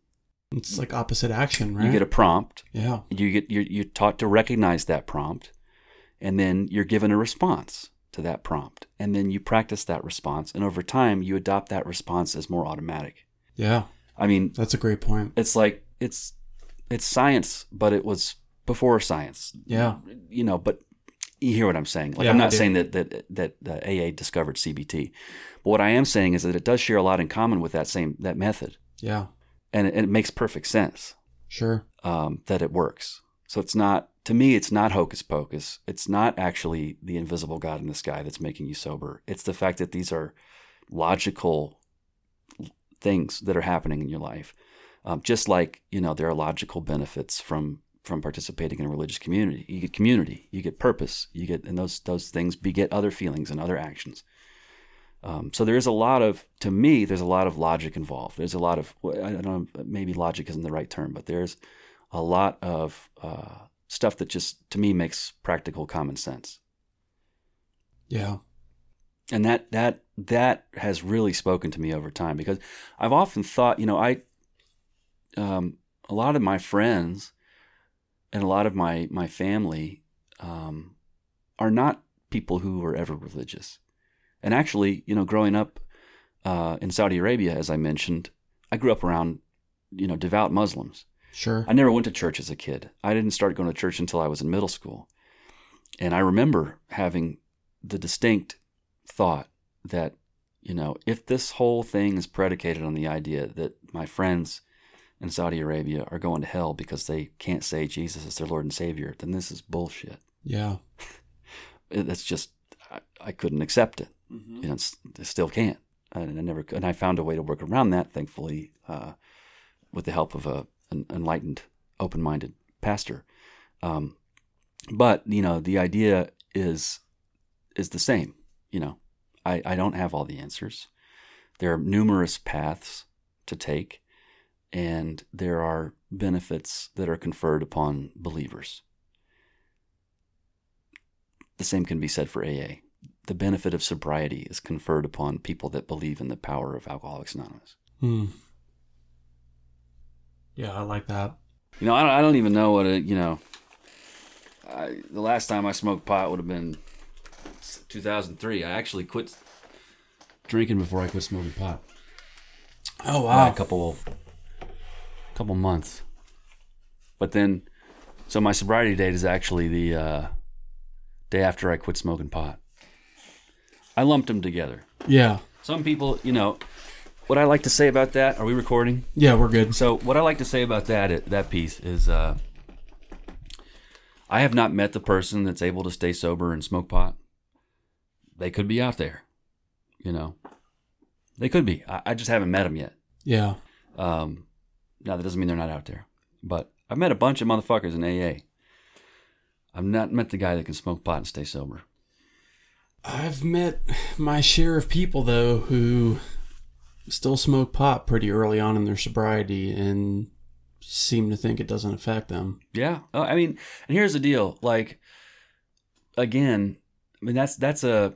It's like opposite action, right? You get a prompt, yeah. you get you're, you're taught to recognize that prompt, and then you're given a response to that prompt. And then you practice that response, and over time you adopt that response as more automatic. Yeah. I mean, That's a great point. it's like it's it's science, but it was before science. Yeah. You know, but you hear what I'm saying. Like Yeah, I'm not saying that that that uh, AA discovered CBT, but what I am saying is that it does share a lot in common with that same that method, Yeah. and it, and it makes perfect sense Sure. um, that it works. So it's not to me, it's not hocus pocus. It's not actually the invisible God in the sky that's making you sober. It's the fact that these are logical things that are happening in your life. Um, just like you know, there are logical benefits from from participating in a religious community. You get community, you get purpose, you get, and those those things beget other feelings and other actions. Um, so there is a lot of, to me, there's a lot of logic involved. There's a lot of, I don't know, maybe logic isn't the right term, but there's a lot of uh, stuff that just, to me, makes practical common sense. Yeah. And that that that has really spoken to me over time because I've often thought, you know, I, um, a lot of my friends and a lot of my my family um, are not people who were ever religious. And actually, you know, growing up uh, in Saudi Arabia, as I mentioned, I grew up around, you know, devout Muslims. Sure. I never went to church as a kid. I didn't start going to church until I was in middle school. And I remember having the distinct thought that, you know, if this whole thing is predicated on the idea that my friends in Saudi Arabia are going to hell because they can't say Jesus is their Lord and Savior, then this is bullshit. yeah. *laughs* That's just, I, I couldn't accept it. Know, it's, I still can't. And I never, and I found a way to work around that, thankfully, uh, with the help of a, an enlightened, open-minded pastor. Um, but you know, the idea is is the same. You know, I, I don't have all the answers. There are numerous paths to take, and there are benefits that are conferred upon believers. The same can be said for AA. The benefit of sobriety is conferred upon people that believe in the power of Alcoholics Anonymous. Hmm. Yeah, I like that. You know, I don't, I don't even know what a, you know, I, the last time I smoked pot would have been 2003. I actually quit drinking before I quit smoking pot. Oh By wow. a couple, couple months. But then, so my sobriety date is actually the uh, day after I quit smoking pot. I lumped them together. Yeah. Some people, you know, what I like to say about that. Are we recording? Yeah, we're good. So what I like to say about that that piece is, uh, I have not met the person that's able to stay sober and smoke pot. They could be out there, you know. They could be. I, I just haven't met them yet. Yeah. Um, now that doesn't mean they're not out there, but I've met a bunch of motherfuckers in AA. I've not met the guy that can smoke pot and stay sober. I've met my share of people though who still smoke pot pretty early on in their sobriety and seem to think it doesn't affect them. Yeah. Oh, I mean, and here's the deal. Like, again, I mean that's that's a.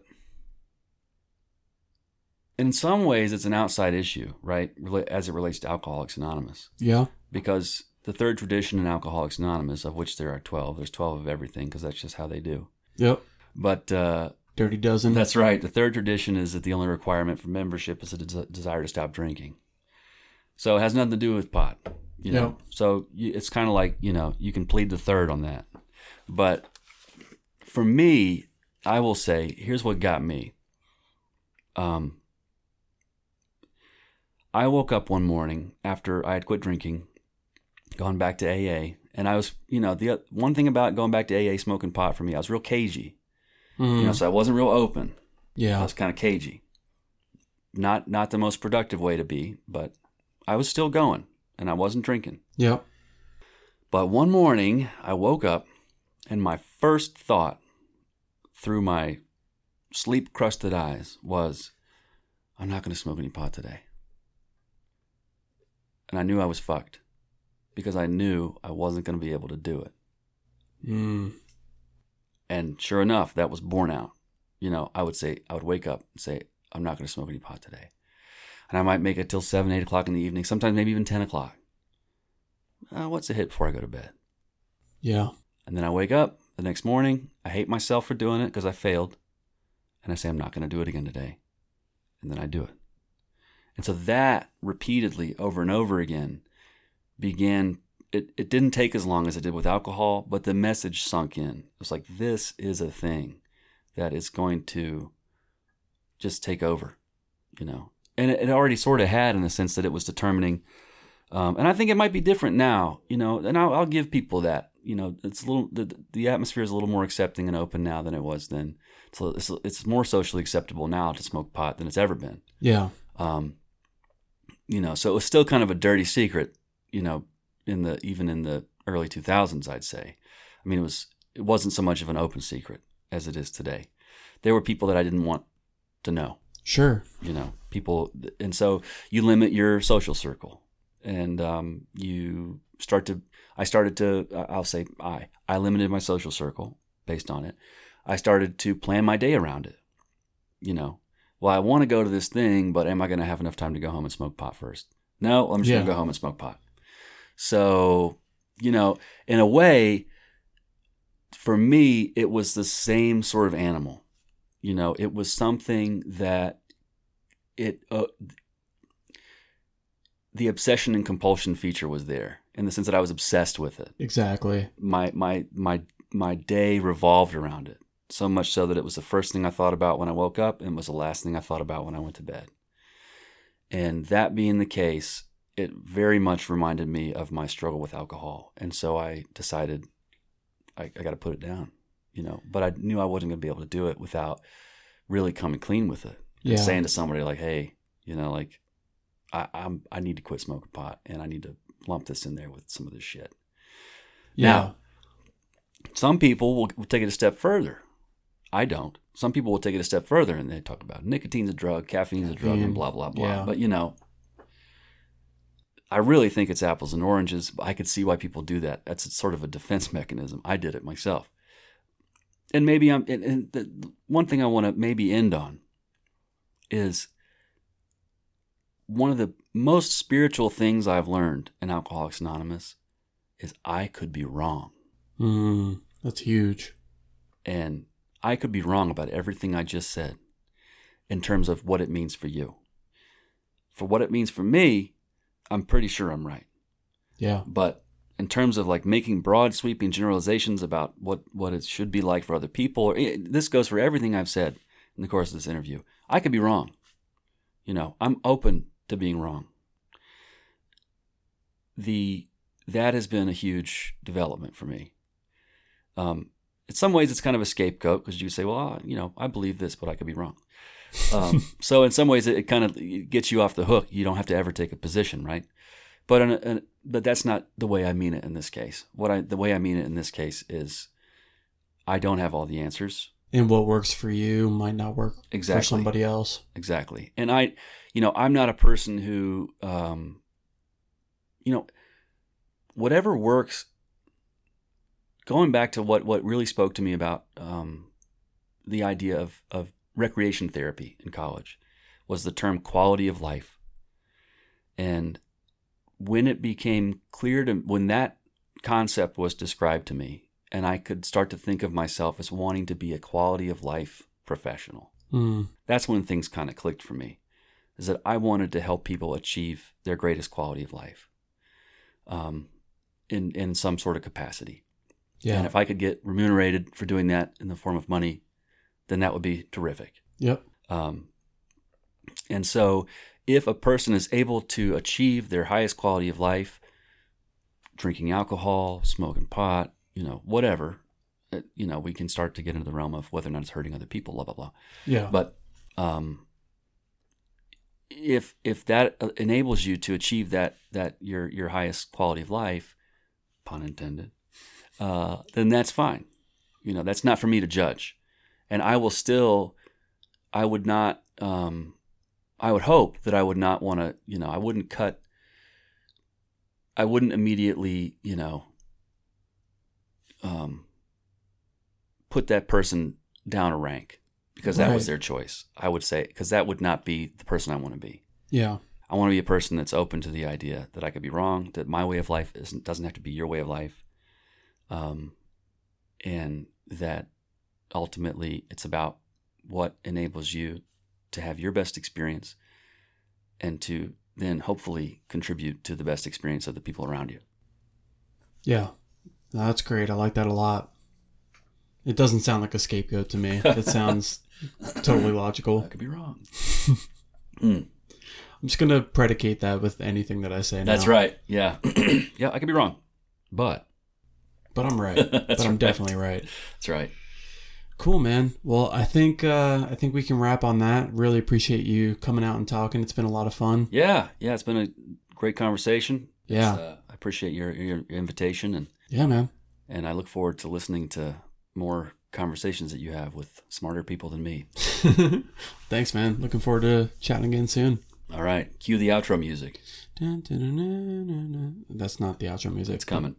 In some ways, it's an outside issue, right? As it relates to Alcoholics Anonymous, Yeah. because the third tradition in Alcoholics Anonymous, of which there are twelve, there's twelve of everything, because that's just how they do. Yep. But uh, Dirty dozen. That's right. The third tradition is that the only requirement for membership is a des- desire to stop drinking. So it has nothing to do with pot. You know, Yeah. so you, it's kind of like you know you can plead the third on that. But for me, I will say here's what got me. Um, I woke up one morning after I had quit drinking, gone back to AA, and I was you know the one thing about going back to AA smoking pot for me, I was real cagey. Mhm. You know, so I wasn't real open. Yeah, I was kind of cagey. Not not the most productive way to be, but I was still going and I wasn't drinking. Yep. But one morning, I woke up and my first thought through my sleep crusted eyes was, I'm not going to smoke any pot today. And I knew I was fucked because I knew I wasn't going to be able to do it. Mm. And sure enough, that was borne out. You know, I would say, I would wake up and say, I'm not going to smoke any pot today. And I might make it till 7, 8 o'clock in the evening, sometimes maybe even 10 o'clock. Uh, what's a hit before I go to bed? Yeah. And then I wake up the next morning. I hate myself for doing it because I failed. And I say, I'm not going to do it again today. And then I do it. And so that repeatedly over and over again began. It, it didn't take as long as it did with alcohol, but the message sunk in. It was like, this is a thing that is going to just take over, you know. And it, it already sort of had in the sense that it was determining. Um, and I think it might be different now, you know, and I'll, I'll give people that you know it's a little the, the atmosphere is a little more accepting and open now than it was then so it's, it's more socially acceptable now to smoke pot than it's ever been Yeah. um you know so it was still kind of a dirty secret you know in the even in the early 2000s i'd say. I mean it was it wasn't so much of an open secret as it is today. There were people that i didn't want to know Sure. you know people and so you limit your social circle and um, you start to i started to i'll say i i limited my social circle based on it. I started to plan my day around it you know well i want to go to this thing but am i going to have enough time to go home and smoke pot first no i'm just going to go home and smoke pot so you know in a way for me it was the same sort of animal you know it was something that it uh, the obsession and compulsion feature was there in the sense that I was obsessed with it. Exactly. My my my my day revolved around it. So much so that it was the first thing I thought about when I woke up and was the last thing I thought about when I went to bed. And that being the case, it very much reminded me of my struggle with alcohol. And so I decided I, I got to put it down, you know. But I knew I wasn't going to be able to do it without really coming clean with it Yeah. and saying to somebody like, "Hey, you know, like I, I'm I need to quit smoking pot, and I need to lump this in there with some of this shit." yeah. Now- Some people will, will take it a step further. I don't. Some people will take it a step further and they talk about nicotine's a drug, caffeine's a drug, and blah blah blah. yeah. But you know, I really think it's apples and oranges. I could see why people do that. That's sort of a defense mechanism. I did it myself. And maybe I'm. And, and the one thing I want to maybe end on is one of the most spiritual things I've learned in Alcoholics Anonymous is I could be wrong. Mm, that's huge. And I could be wrong about everything I just said in terms of what it means for you. For what it means for me, I'm pretty sure I'm right. Yeah. But in terms of like making broad sweeping generalizations about what, what it should be like for other people, or eh, this goes for everything I've said in the course of this interview. I could be wrong. You know, I'm open to being wrong. The that has been a huge development for me. Um, in some ways, it's kind of a scapegoat because you say, "Well, you know, I believe this, but I could be wrong." Um, *laughs* so, in some ways, it, it kind of gets you off the hook. You don't have to ever take a position, right? But in a, in but that's not the way I mean it in this case. What I the way I mean it in this case is, I don't have all the answers And what works for you might not work exactly. for somebody else. Exactly. And I, you know, I'm not a person who, um, you know, whatever works. Going back to what what really spoke to me about um, the idea of of recreation therapy in college was the term quality of life, and when it became clear to when that concept was described to me, and I could start to think of myself as wanting to be a quality of life professional Mm, that's when things kind of clicked for me is that i wanted to help people achieve their greatest quality of life um, in, in some sort of capacity yeah. and if i could get remunerated for doing that in the form of money then that would be terrific yep. um, and so if a person is able to achieve their highest quality of life drinking alcohol smoking pot you know whatever uh, you know we can start to get into the realm of whether or not it's hurting other people blah blah blah Yeah. but um, if if that uh, enables you to achieve that that your your highest quality of life, pun intended, uh, then that's fine. You know, that's not for me to judge, and I will still, I would not, um, I would hope that I would not want to, you know, I wouldn't cut, I wouldn't immediately, you know, um, put that person down a rank because that was their choice. I would say because that would not be the person I want to be. Yeah. I want to be a person that's open to the idea that I could be wrong, that my way of life isn't, doesn't have to be your way of life, um, and that ultimately it's about what enables you to have your best experience and to then hopefully contribute to the best experience of the people around you. Yeah. That's great. I like that a lot. It doesn't sound like a scapegoat to me. *laughs* It sounds totally logical. I could be wrong. *laughs* I'm just gonna predicate that with anything that I say now. That's right. Yeah. *clears throat* yeah, I could be wrong. But But I'm right. *laughs* but I'm right. definitely right. that's right. Cool, man. Well, I think uh, I think we can wrap on that. Really appreciate you coming out and talking. It's been a lot of fun. Yeah. Yeah. It's been a great conversation. Yeah. Uh, I appreciate your, your invitation and, Yeah, man. and I look forward to listening to more conversations that you have with smarter people than me. *laughs* Thanks, man. Looking forward to chatting again soon. All right. Cue the outro music. Dun, dun, dun. That's not the outro music. It's coming.